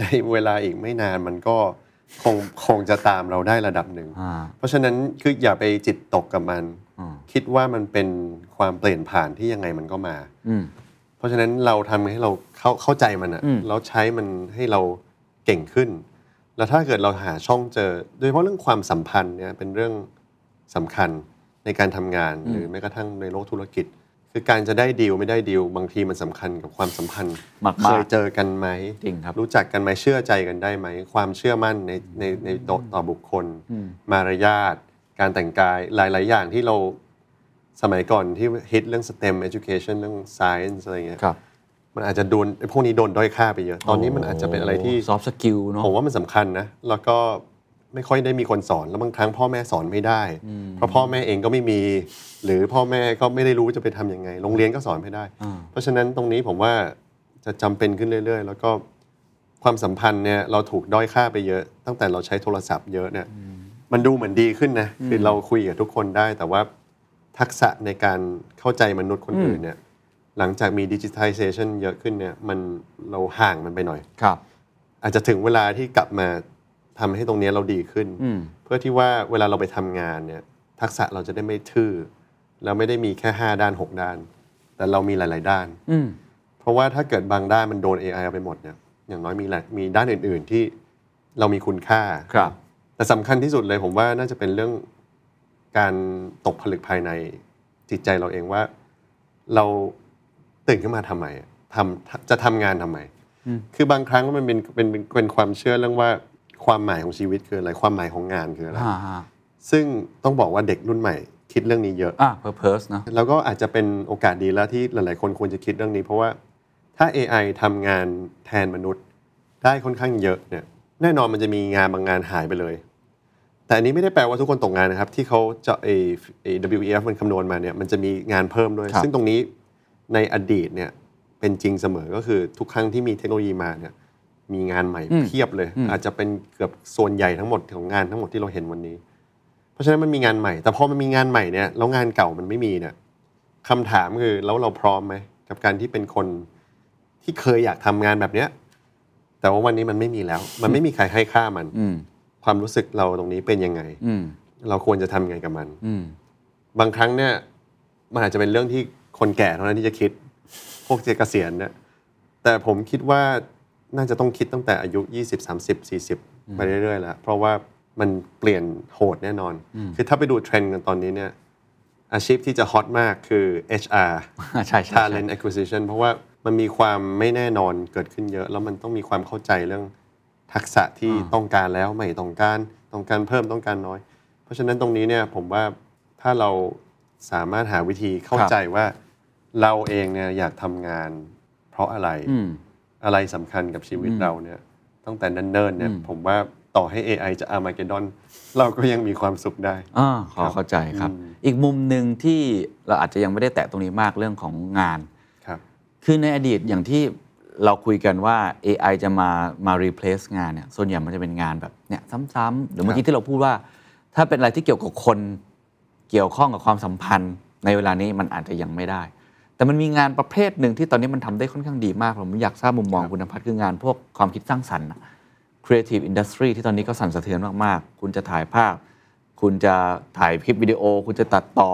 ในเวลาอีกไม่นานมันก็คงคงจะตามเราได้ระดับหนึ่งอ่าเพราะฉะนั้นคืออย่าไปจิตตกกับมันอืม คิดว่ามันเป็นความเปลี่ยนผ่านที่ยังไงมันก็มาอืมเพราะฉะนั้นเราทำให้เราเข้าเข้าใจมันอะอืมแล้วใช้มันให้เราเก่งขึ้น แล้วถ้าเกิดเราหาช่องเจอ โดยเฉพาะเรื่องความสัมพันธ์เนี่ยเป็นเรื่องสำคัญในการทำงานหรือแม้กระทั่งในโลกธุรกิจ คือการจะได้ดีลไม่ได้ดีลบางทีมันสำคัญกับความสัมพันธ์มากๆเคยเจอกันไหมจริงครับรู้จักกันไหมเชื่อใจกันได้ไหม ความเชื่อมั่นในในในต่อต่อบุคคล มารยาท การแต่งกายหลาย ๆ อย่างที่เราสมัยก่อนที่ฮิตเรื่อง STEM education เรื่อง science อะไรเงี้ยครับ มันอาจจะโดนไอ้พวกนี้โดนด้อยค่าไปเยอะ ตอนนี้มันอาจจะเป็นอะไรที่ soft skill เนาะผมว่ามันสำคัญนะ แล้วก็ไม่ค่อยได้มีคนสอน แล้วบางครั้งพ่อแม่สอนไม่ได้ เพราะพ่อแม่เองก็ไม่มี หรือพ่อแม่ก็ไม่ได้รู้จะไปทำยังไง โรงเรียนก็สอนไม่ได้ อ่า เพราะฉะนั้นตรงนี้ผมว่าจะจำเป็นขึ้นเรื่อย ๆ แล้วก็ความสัมพันธ์เนี่ยเราถูกด้อยค่าไปเยอะ ตั้งแต่เราใช้โทรศัพท์เยอะเนี่ย มันดูเหมือนดีขึ้นนะคือเราคุยกับทุกคนได้ แต่ว่าทักษะในการเข้าใจมนุษย์คนอื่นเนี่ย หลังจากมีดิจิทัลเซชันเยอะขึ้นเนี่ย มันเราห่างมันไปหน่อยครับ อาจจะถึงเวลาที่กลับมาทำให้ตรงเนี้ยเราดีขึ้นอืมเพื่อที่ว่าเวลาเราไปทำงานเนี่ย ทักษะเราจะได้ไม่ทื่อเราไม่ได้มีแค่ 5 ด้าน 6 ด้าน แต่เรามีหลาย ๆ ด้านอืมเพราะว่าถ้าเกิดบางด้านมันโดน AI เอาไปหมดเนี่ยอย่างน้อยมีหลายมีด้านอื่น ๆ ที่เรามีคุณค่าครับ แต่สำคัญที่สุดเลยผมว่าน่าจะเป็นเรื่องการตกผลึกภายในจิตใจเราเองว่า เราตื่นขึ้นมาทำไมอะทำจะทำงานทำไมคือบางครั้งมันเป็นเป็นเป็นเป็นความเชื่อเรื่องว่าความหมายของชีวิตคืออะไรความหมายของงานคืออะไรอ่าฮะซึ่งต้องบอกว่าเด็กรุ่นใหม่ คิดเรื่องนี้เยอะอ่า purpose เนอะแล้วก็อาจจะเป็นโอกาสดีแล้วที่หลาย ๆ คนควรจะคิดเรื่องนี้ เพราะว่าถ้า AI ทำงานแทนมนุษย์ ได้ค่อนข้างเยอะเนี่ยแน่นอนมันจะมีงานบางงานหายไปเลย แต่อันนี้ไม่ได้แปลว่าทุกคนตกงานนะครับ ที่เขาจะเอเอ WEF มันคำนวณมาเนี่ยมันจะมีงานเพิ่มด้วยครับซึ่งตรงนี้ในอดีตเนี่ยเป็นจริงเสมอก็คือทุกครั้งที่มีเทคโนโลยีมาเนี่ยมีงานใหม่เพียบเลย อาจจะเป็นเกือบส่วนใหญ่ทั้งหมดของงานทั้งหมดที่เราเห็นวันนี้ เพราะฉะนั้นมันมีงานใหม่ แต่พอมันมีงานใหม่เนี่ยแล้วงานเก่ามันไม่มีเนี่ยคำถามคือแล้วเราพร้อมไหมกับการที่เป็นคนที่เคยอยากทำงานแบบเนี้ยแต่ว่าวันนี้มันไม่มีแล้ว มันไม่มีใครให้ค่ามันอืม ความรู้สึกเราตรงนี้เป็นยังไงอืมเราควรจะทำยังไงกับมันอืมบางครั้งเนี่ยมันอาจจะเป็นเรื่องที่คนแก่เท่านั้นที่จะคิดพวกเจเกษียณเนี่ยแต่ผมคิดว่าน่าจะต้องคิดตั้งแต่อายุ 20 30 40 ไปเรื่อยๆแล้ว เพราะว่ามันเปลี่ยนโหดแน่นอน คือถ้าไปดูเทรนด์กันตอนนี้เนี่ยอาชีพที่จะฮอตมากคือ HR ใช่ใช่ใช่ talent acquisition เพราะว่ามันมีความไม่แน่นอนเกิดขึ้นเยอะ แล้วมันต้องมีความเข้าใจเรื่อง ทักษะที่ต้องการแล้วไม่ต้องการต้องการเพิ่มต้องการน้อย เพราะฉะนั้นตรงนี้เนี่ยผมว่าถ้าเราสามารถหาวิธีเข้าใจว่าเราเองเนี่ยอยากทำงาน เพราะอะไรอืมอะไรสำคัญกับชีวิตเราเนี่ยตั้งแต่เนิ่นๆเนี่ยผมว่าต่อให้ AI จะอาร์มาเกดอนเราก็ยังมีความสุขได้อ่าขอเข้าใจครับอืมอีกมุมหนึ่งที่เราอาจจะยังไม่ได้แตะตรงนี้มากเรื่องของงานครับคือในอดีตอย่างที่ เราคุยกันว่า AI จะมามา replace งานเนี่ยส่วนใหญ่มันจะเป็นงานแบบเนี่ยซ้ำๆหรือเมื่อกี้ที่เราพูดว่า ถ้าเป็นอะไรที่เกี่ยวกับคนเกี่ยวข้องกับความสัมพันธ์ ในเวลานี้มันอาจจะยังไม่ได้ แต่มันมีงานประเภทหนึ่งที่ตอนนี้มันทำได้ค่อนข้างดีมาก ผมอยากทราบมุมมองคุณนภัทรคืองานพวกความคิดสร้างสรรค์น่ะ creative industry ที่ตอนนี้ก็สั่นสะเทือนมากๆ คุณจะถ่ายภาพ คุณจะถ่ายคลิปวิดีโอ คุณจะตัดต่อ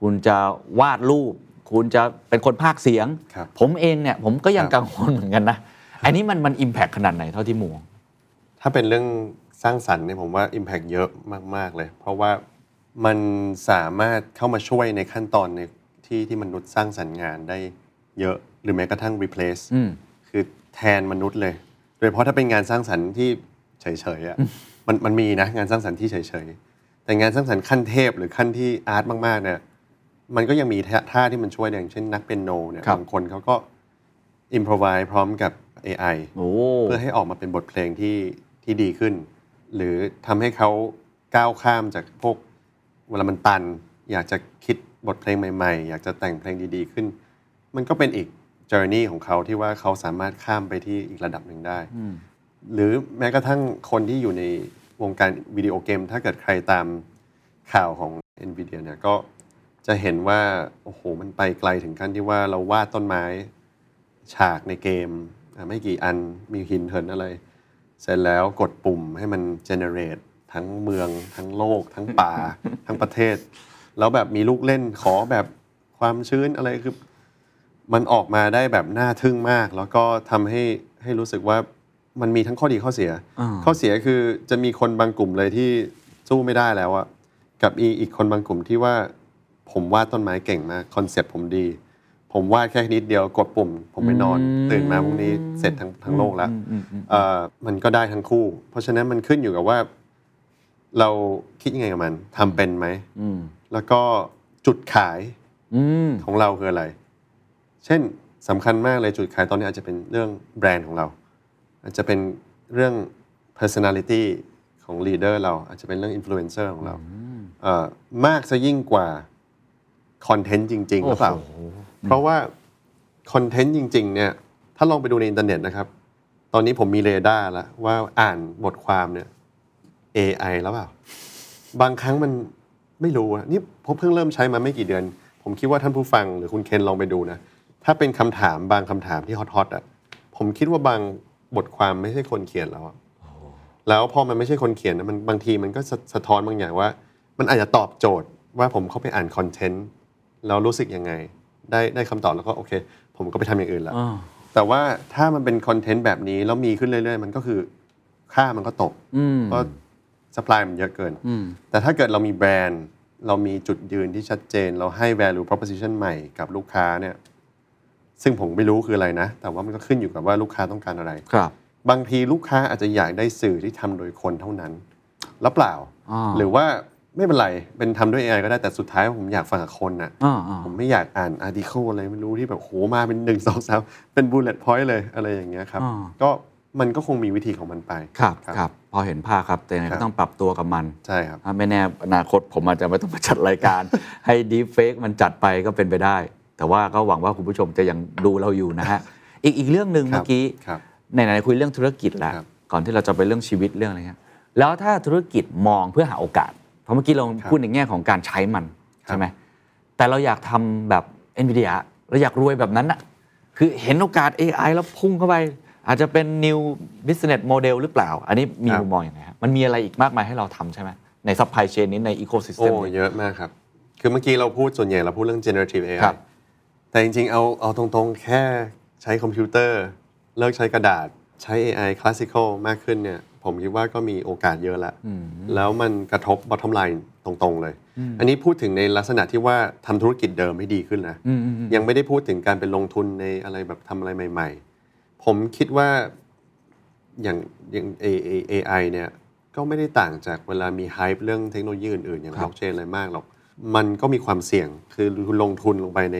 คุณจะวาดรูป คุณจะเป็นคนพากย์เสียงครับผมเองเนี่ยผมก็ยังครับกังวลเหมือนกันนะ อันนี้มันมันอิมแพคขนาดไหนเท่าที่มองถ้าเป็นเรื่องสร้างสรรค์เนี่ยผมว่า Impact เยอะมาก ๆ เลย เพราะว่ามันสามารถเข้ามาช่วยในขั้นตอนในที่ที่มนุษย์สร้างสรรค์งานได้เยอะหรือแม้กระทั่ง replace อืมคือแทนมนุษย์เลย โดยเฉพาะถ้าเป็นงานสร้างสรรค์ที่เฉยๆอะมันมันมีนะงานสร้างสรรค์ที่เฉยๆแต่งานสร้างสรรค์ขั้นเทพหรือขั้นที่อาร์ตมากๆเนี่ย มันก็ยังมีท่าท่าที่มันช่วยอย่างเช่นนักเปียโนเนี่ยครับบางคนเขาก็อิมพรไวพร้อมกับ AI โอ้เพื่อให้ออกมาเป็นบทเพลงที่ที่ดีขึ้น หรือทำให้เขาก้าวข้ามจากพวกเวลามันตัน อยากจะคิดบทเพลงใหม่ๆ อยากจะแต่งเพลงดีๆขึ้น มันก็เป็นอีก journey ของเขาที่ว่าเขาสามารถข้ามไปที่อีกระดับหนึ่งได้ หรือแม้กระทั่งคนที่อยู่ในวงการวิดีโอเกม ถ้าเกิดใครตามข่าวของ NVIDIA เนี่ยก็ จะเห็นว่าโอ้โหมันไปไกลถึงขั้นที่ว่าเราวาดต้นไม้ ฉากในเกมอะไม่กี่อันมีหินเหินอะไร เสร็จแล้วกดปุ่มให้มัน generate ทั้งเมือง ทั้งโลก ทั้งป่า ทั้งประเทศ แล้วแบบมีลูกเล่นขอแบบความชื้นอะไรคือ มันออกมาได้แบบน่าทึ่งมาก แล้วก็ทำให้ให้รู้สึกว่ามันมีทั้งข้อดีข้อเสียอ่าข้อเสียคือจะมีคนบางกลุ่มเลยที่สู้ไม่ได้แล้วอะกับอีอีกคนบางกลุ่มที่ว่า ผมวาดต้นไม้เก่งมากคอนเซ็ปต์ผมดี ผมวาดแค่นิดเดียวกดปุ่ม ผมไม่นอน ตื่นมาพรุ่งนี้เสร็จทั้งทั้งโลกแล้วเอ่อมันก็ได้ทั้งคู่ เพราะฉะนั้นมันขึ้นอยู่กับว่า เราคิดยังไงกับมันทำเป็นไหมอืมแล้วก็จุดขายอืมของเราคืออะไร เช่นสำคัญมากเลยจุดขายตอนนี้อาจจะเป็นเรื่องแบรนด์ของเรา อาจจะเป็นเรื่อง personality ของ leader เราอาจจะเป็นเรื่อง influencer ของเราเอ่อมากซะยิ่งกว่า content จริงๆหรือเปล่า เพราะว่า content จริง ๆ เนี่ย ถ้าลองไปดูในอินเทอร์เน็ตนะครับ ตอนนี้ผมมีเรดาร์แล้วว่าอ่านบทความเนี่ย AI แล้วเปล่า บางครั้งมันไม่รู้อะนี่ผมเพิ่งเริ่มใช้มาไม่กี่เดือน ผมคิดว่าท่านผู้ฟังหรือคุณเคนลองไปดูนะ ถ้าเป็นคำถามบางคำถามที่ hot ๆอะผมคิดว่าบางบทความไม่ใช่คนเขียนแล้วอะแล้วพอมันไม่ใช่คนเขียนนะมันบางทีมันก็สะสะท้อนบางอย่างว่า มันอาจจะตอบโจทย์ว่าผมเข้าไปอ่านคอนเทนต์ แล้วรู้สึกยังไง ได้ได้คำตอบแล้วก็โอเค ผมก็ไปทำอย่างอื่นแล้วอ่าแต่ว่าถ้ามันเป็นคอนเทนต์แบบนี้แล้วมีขึ้นเรื่อยๆ มันก็คือค่ามันก็ตกอืมเพราะสป라이มันเยอะเกินอืมแต่ถ้าเกิดเรามีแบรนด์ เรามีจุดยืนที่ชัดเจน เราให้ value proposition ใหม่กับลูกค้าเนี่ยซึ่งผมไม่รู้คืออะไรนะ แต่ว่ามันก็ขึ้นอยู่กับว่าลูกค้าต้องการอะไรครับ บางทีลูกค้าอาจจะอยากได้สื่อที่ทำโดยคนเท่านั้น แล้วเปล่าอ่าหรือว่า ไม่เป็นไร เป็นทำด้วย AI ก็ได้แต่สุดท้ายผมอยากฟังกับคนน่ะอ่าอ่าผมไม่อยากอ่าน article อะไรไม่รู้ที่แบบโหมาเป็นหนึ่งสองสามเป็น bullet point เลยอะไรอย่างเงี้ยครับอ่าก็มันก็คงมีวิธีของมันไปครับครับ พอเห็นภาพครับ แต่ยังไงครับก็ต้องปรับตัวกับมันใช่ครับถ้าไม่แน่อนาคตผมอาจจะไม่ต้องมาจัดรายการ ให้ deepfake มันจัดไปก็เป็นไปได้ แต่ว่าก็หวังว่าคุณผู้ชมจะยังดูเราอยู่นะฮะอีกอีกเรื่องหนึ่งครับเมื่อกี้ครับไหนๆคุยเรื่องธุรกิจแล้วครับก่อนที่เราจะไปเรื่องชีวิตเรื่องอะไรเงี้ยแล้วถ้าธุรกิจมองเพื่อหาโอกาส เพราะเมื่อกี้เราครับพูดในแง่ของการใช้มันครับใช่ไหมแต่เราอยากทำแบบ NVIDIA เราอยากรวยแบบนั้นอะคือเห็นโอกาส AI แล้วพุ่งเข้าไป อาจจะเป็น new business model หรือเปล่า อันนี้มีครับมุมมองอย่างไรครับมันมีอะไรอีกมากมายให้เราทำใช่ไหมใน supply chain นี้ในโอ้ ecosystem นี้เยอะมากครับ คือเมื่อกี้เราพูดส่วนใหญ่เราพูดเรื่อง generative AI ครับแต่จริงๆ เอาเอาตรงๆ แค่ใช้คอมพิวเตอร์ เลิกใช้กระดาษใช้ AI classical มากขึ้นเนี่ย ผมคิดว่าก็มีโอกาสเยอะละแล้วมันกระทบ bottom line ตรงๆเลย อันนี้พูดถึงในลักษณะที่ว่าทำธุรกิจเดิมให้ดีขึ้นนะ ยังไม่ได้พูดถึงการเป็นลงทุนในอะไรแบบทำอะไรใหม่ ๆ ผมคิดว่าอย่างอย่าง A- A- AI เนี่ยก็ไม่ได้ต่างจากเวลามี hype เรื่องเทคโนโลยีอื่นๆ อย่างครับบล็อกเชนอะไรมากหรอก มันก็มีความเสี่ยงคือคุณลงทุนลงไปใน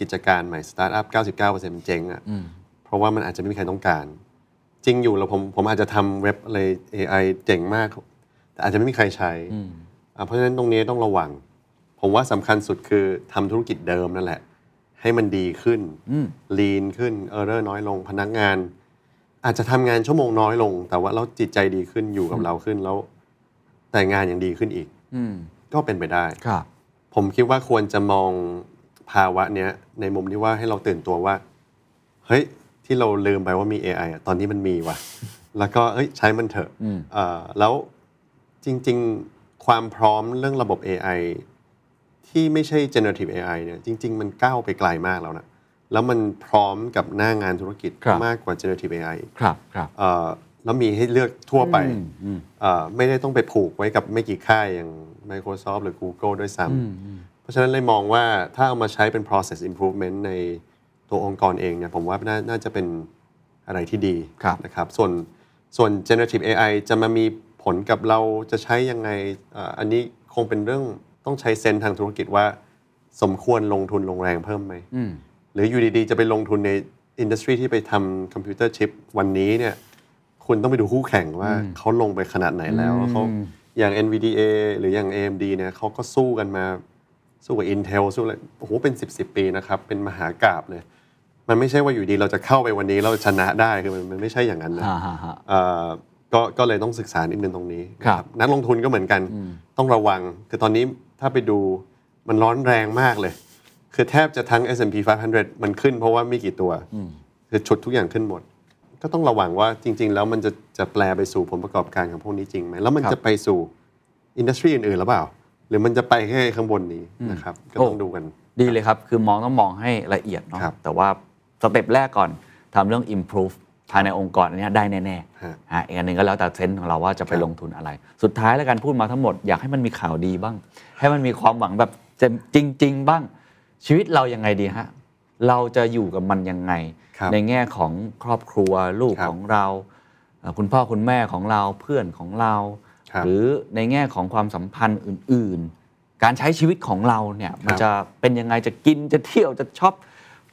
กิจการใหม่สตาร์ทอัพ 99%มันเจ๊งอะ่ะเพราะว่ามันอาจจะไม่มีใครต้องการ จริงอยู่แล้วผมผมอาจจะทำเว็บอะไร AI เจ๋งมาก แต่อาจจะไม่มีใครใช้อะเพราะฉะนั้นตรงนี้ต้องระวัง ผมว่าสำคัญสุดคือทำธุรกิจเดิมนั่นแหละ ให้มันดีขึ้น lean ขึ้น error น้อยลงพนักงาน อาจจะทำงานชั่วโมงน้อยลง แต่ว่าเราจิตใจดีขึ้นอยู่กับเราขึ้นแล้ว แต่งานยังดีขึ้นอีกอืมก็เป็นไปได้ครับผมคิดว่าควรจะมองภาวะเนี้ยในมุมที่ว่าให้เราตื่นตัวว่า เฮ้ย ที่เราลืมไปว่ามี AI อะตอนนี้มันมีว่ะ แล้วก็เอ้ยใช้มันเถอะอืมเอ่อแล้วจริง ๆ ความพร้อมเรื่องระบบ AI ที่ไม่ใช่ generative AI เนี่ยจริง ๆ มันก้าวไปไกลมากแล้วนะแล้วมันพร้อมกับหน้างานธุรกิจครับมากกว่า generative AI อีกครับครับเอ่อแล้วมีให้เลือกทั่วไปอืมอืมเอ่อไม่ได้ต้องไปผูกไว้กับไม่กี่ค่ายอย่าง Microsoft หรือ Google ด้วยซ้ำเพราะฉะนั้นเลยมองว่าถ้าเอามาใช้เป็น process improvement ใน ตัวองค์กรเองเนี่ยผมว่าน่าน่าจะเป็นอะไรที่ดีครับนะครับ ส่วนส่วน generative AI จะมามีผลกับเราจะใช้ยังไงเอ่ออันนี้คงเป็นเรื่องต้องใช้เซนส์ทางธุรกิจว่า สมควรลงทุนลงแรงเพิ่มไหมอืมหรืออยู่ดีๆ จะไปลงทุนในindustry ที่ไปทำคอมพิวเตอร์ชิปวันนี้เนี่ยคุณต้องไปดูคู่แข่งว่าเขาลงไปขนาดไหนแล้วเขาอย่าง NVDA หรืออย่าง AMD เนี่ยเขาก็สู้กันมาสู้กับ Intel สู้อะไรโอ้โหเป็น 10บสปีนะครับ เป็นมหากาพย์เลย มันไม่ใช่ว่าอยู่ดีเราจะเข้าไปวันนี้เราชนะได้คือมันมันไม่ใช่อย่างนั้นนะฮ่าฮ่าฮ่าเอ่อก็ก็เลยต้องศึกษานิดนึงตรงนี้นะครับนักลงทุนก็เหมือนกันต้องระวัง คือตอนนี้ถ้าไปดูมันร้อนแรงมากเลย คือแทบจะทั้ง S&P 500 มันขึ้นเพราะว่ามีกี่ตัวคือชุดทุกอย่างขึ้นหมด ก็ต้องระวังว่าจริง ๆ แล้วมันจะจะแปลไปสู่ผลประกอบการของพวกนี้จริงไหมแล้วมันครับจะไปสู่อินดัสทรีอื่นๆหรือเปล่า หรือมันจะไปแค่ข้างบนนี้นะครับ ก็ต้องดูกัน ดีเลยครับ คือมองต้องมองให้ละเอียดเนาะครับแต่ว่า สเต็ปแรกก่อนทำเรื่อง improve ภายในองค์กรอันเนี้ยได้แน่ฮะๆฮะอีกอันหนึ่งก็แล้วแต่เซนส์ของเราว่าจะไปครับลงทุนอะไร สุดท้ายแล้วกันพูดมาทั้งหมดอยากให้มันมีข่าวดีบ้าง ให้มันมีความหวังแบบจริง ๆ บ้าง ชีวิตเรายังไงดีฮะเราจะอยู่กับมันยังไงครับในแง่ของครอบครัวลูกครับของเราเอ่อคุณพ่อคุณแม่ของเราเพื่อนของเราครับหรือในแง่ของความสัมพันธ์อื่น ๆ การใช้ชีวิตของเราเนี่ยมันครับจะเป็นยังไงจะกินจะเที่ยวจะช็อป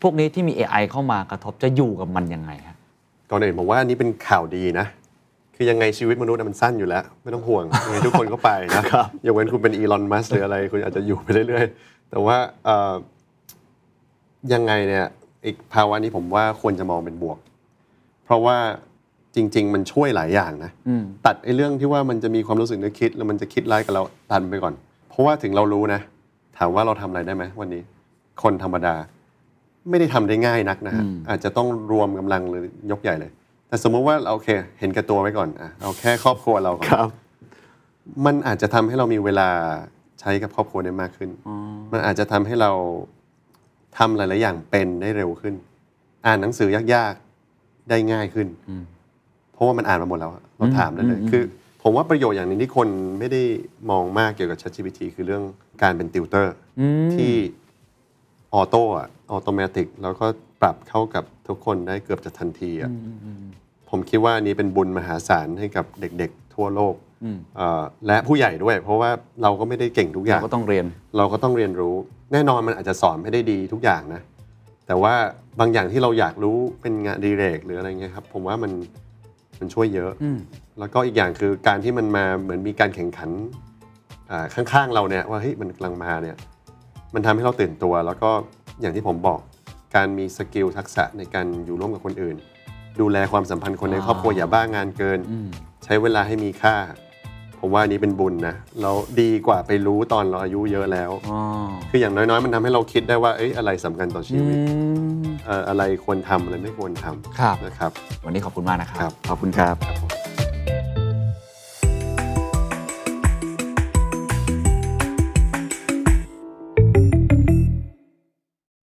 พวกนี้ที่มี AI เข้ามากระทบจะอยู่กับมันยังไงฮะก่อนอื่นผมว่าอันนี้เป็นข่าวดีนะ คือยังไงชีวิตมนุษย์น่ะมันสั้นอยู่แล้ว ไม่ต้องห่วงยังไงทุกคนก็ไปนะยกเว้นคุณเป็นอีลอนมัสหรืออะไร คุณอาจจะอยู่ไปเรื่อยๆ แต่ว่าเอ่อยังไงเนี่ยอีกภาวะนี้ผมว่าควรจะมองเป็นบวก เพราะว่าจริง ๆ มันช่วยหลายอย่างนะอืมตัดไอ้เรื่องที่ว่ามันจะมีความรู้สึกนึกคิด แล้วมันจะคิดร้ายกับเราตัดไปก่อน เพราะว่าถึงเรารู้นะ ถามว่าเราทำอะไรได้ไหมวันนี้ คนธรรมดา ไม่ได้ทำได้ง่ายนักนะฮะอาจจะต้องรวมกำลังหรือยกใหญ่เลย แต่สมมุติว่าเราโอเค เห็นแกับตัวไว้ก่อนอะเอาแค่ครอบครัวเราก่อนมันอาจจะทำให้เรามีเวลาใช้กับครอบครัวได้มากขึ้น มันอาจจะทำให้เราทำหลาย ๆ อย่างเป็นได้เร็วขึ้น อ่านหนังสือยาก ๆ ได้ง่ายขึ้น เพราะว่ามันอ่านมาหมดแล้วอะเราถามได้เลย คือ ผมว่าประโยชน์อย่างหนึ่งที่คนไม่ได้มองมากเกี่ยวกับ ChatGPT คือเรื่องการเป็นติวเตอร์ที่ออโต้อะ automatic แล้วก็ปรับเข้ากับทุกคนได้เกือบจะทันทีอะผมคิดว่าอันนี้เป็นบุญมหาศาลให้กับเด็กๆ ทั่วโลกเอ่อและผู้ใหญ่ด้วย เพราะว่าเราก็ไม่ได้เก่งทุกอย่างเรางก็ต้องเรียน เราก็ต้องเรียนรู้ แน่นอนมันอาจจะสอนไม่ได้ดีทุกอย่างนะ แต่ว่าบางอย่างที่เราอยากรู้เป็นงานอดิเรกหรืออะไรเงี้ยครับ ผมว่ามันมันช่วยเยอะแล้วก็อีกอย่างคือการที่มันมาเหมือนมีการแข่งขันอ่าข้างๆเราเนี่ยว่าเฮ้ยมันกำลังมาเนี่ย มันทำให้เราตื่นตัวแล้วก็ อย่างที่ผมบอกการมีสกิลทักษะในการอยู่ร่วมกับคนอื่น ดูแลความสัมพันธ์คนในครอบครัวอย่าบ้างานเกิน ใช้เวลาให้มีค่า ผมว่าอันนี้เป็นบุญนะเราดีกว่าไปรู้ตอนเราอายุเยอะแล้วอ๋อคืออย่างน้อยๆ มันทำให้เราคิดได้ว่าเอ้ยอะไรสำคัญต่อชีอืวิตมเอ่ออะไรควรทำอะไรไม่ควรทำครับนะครับ วันนี้ขอบคุณมากนะครับครับขอบคุณครับครับผม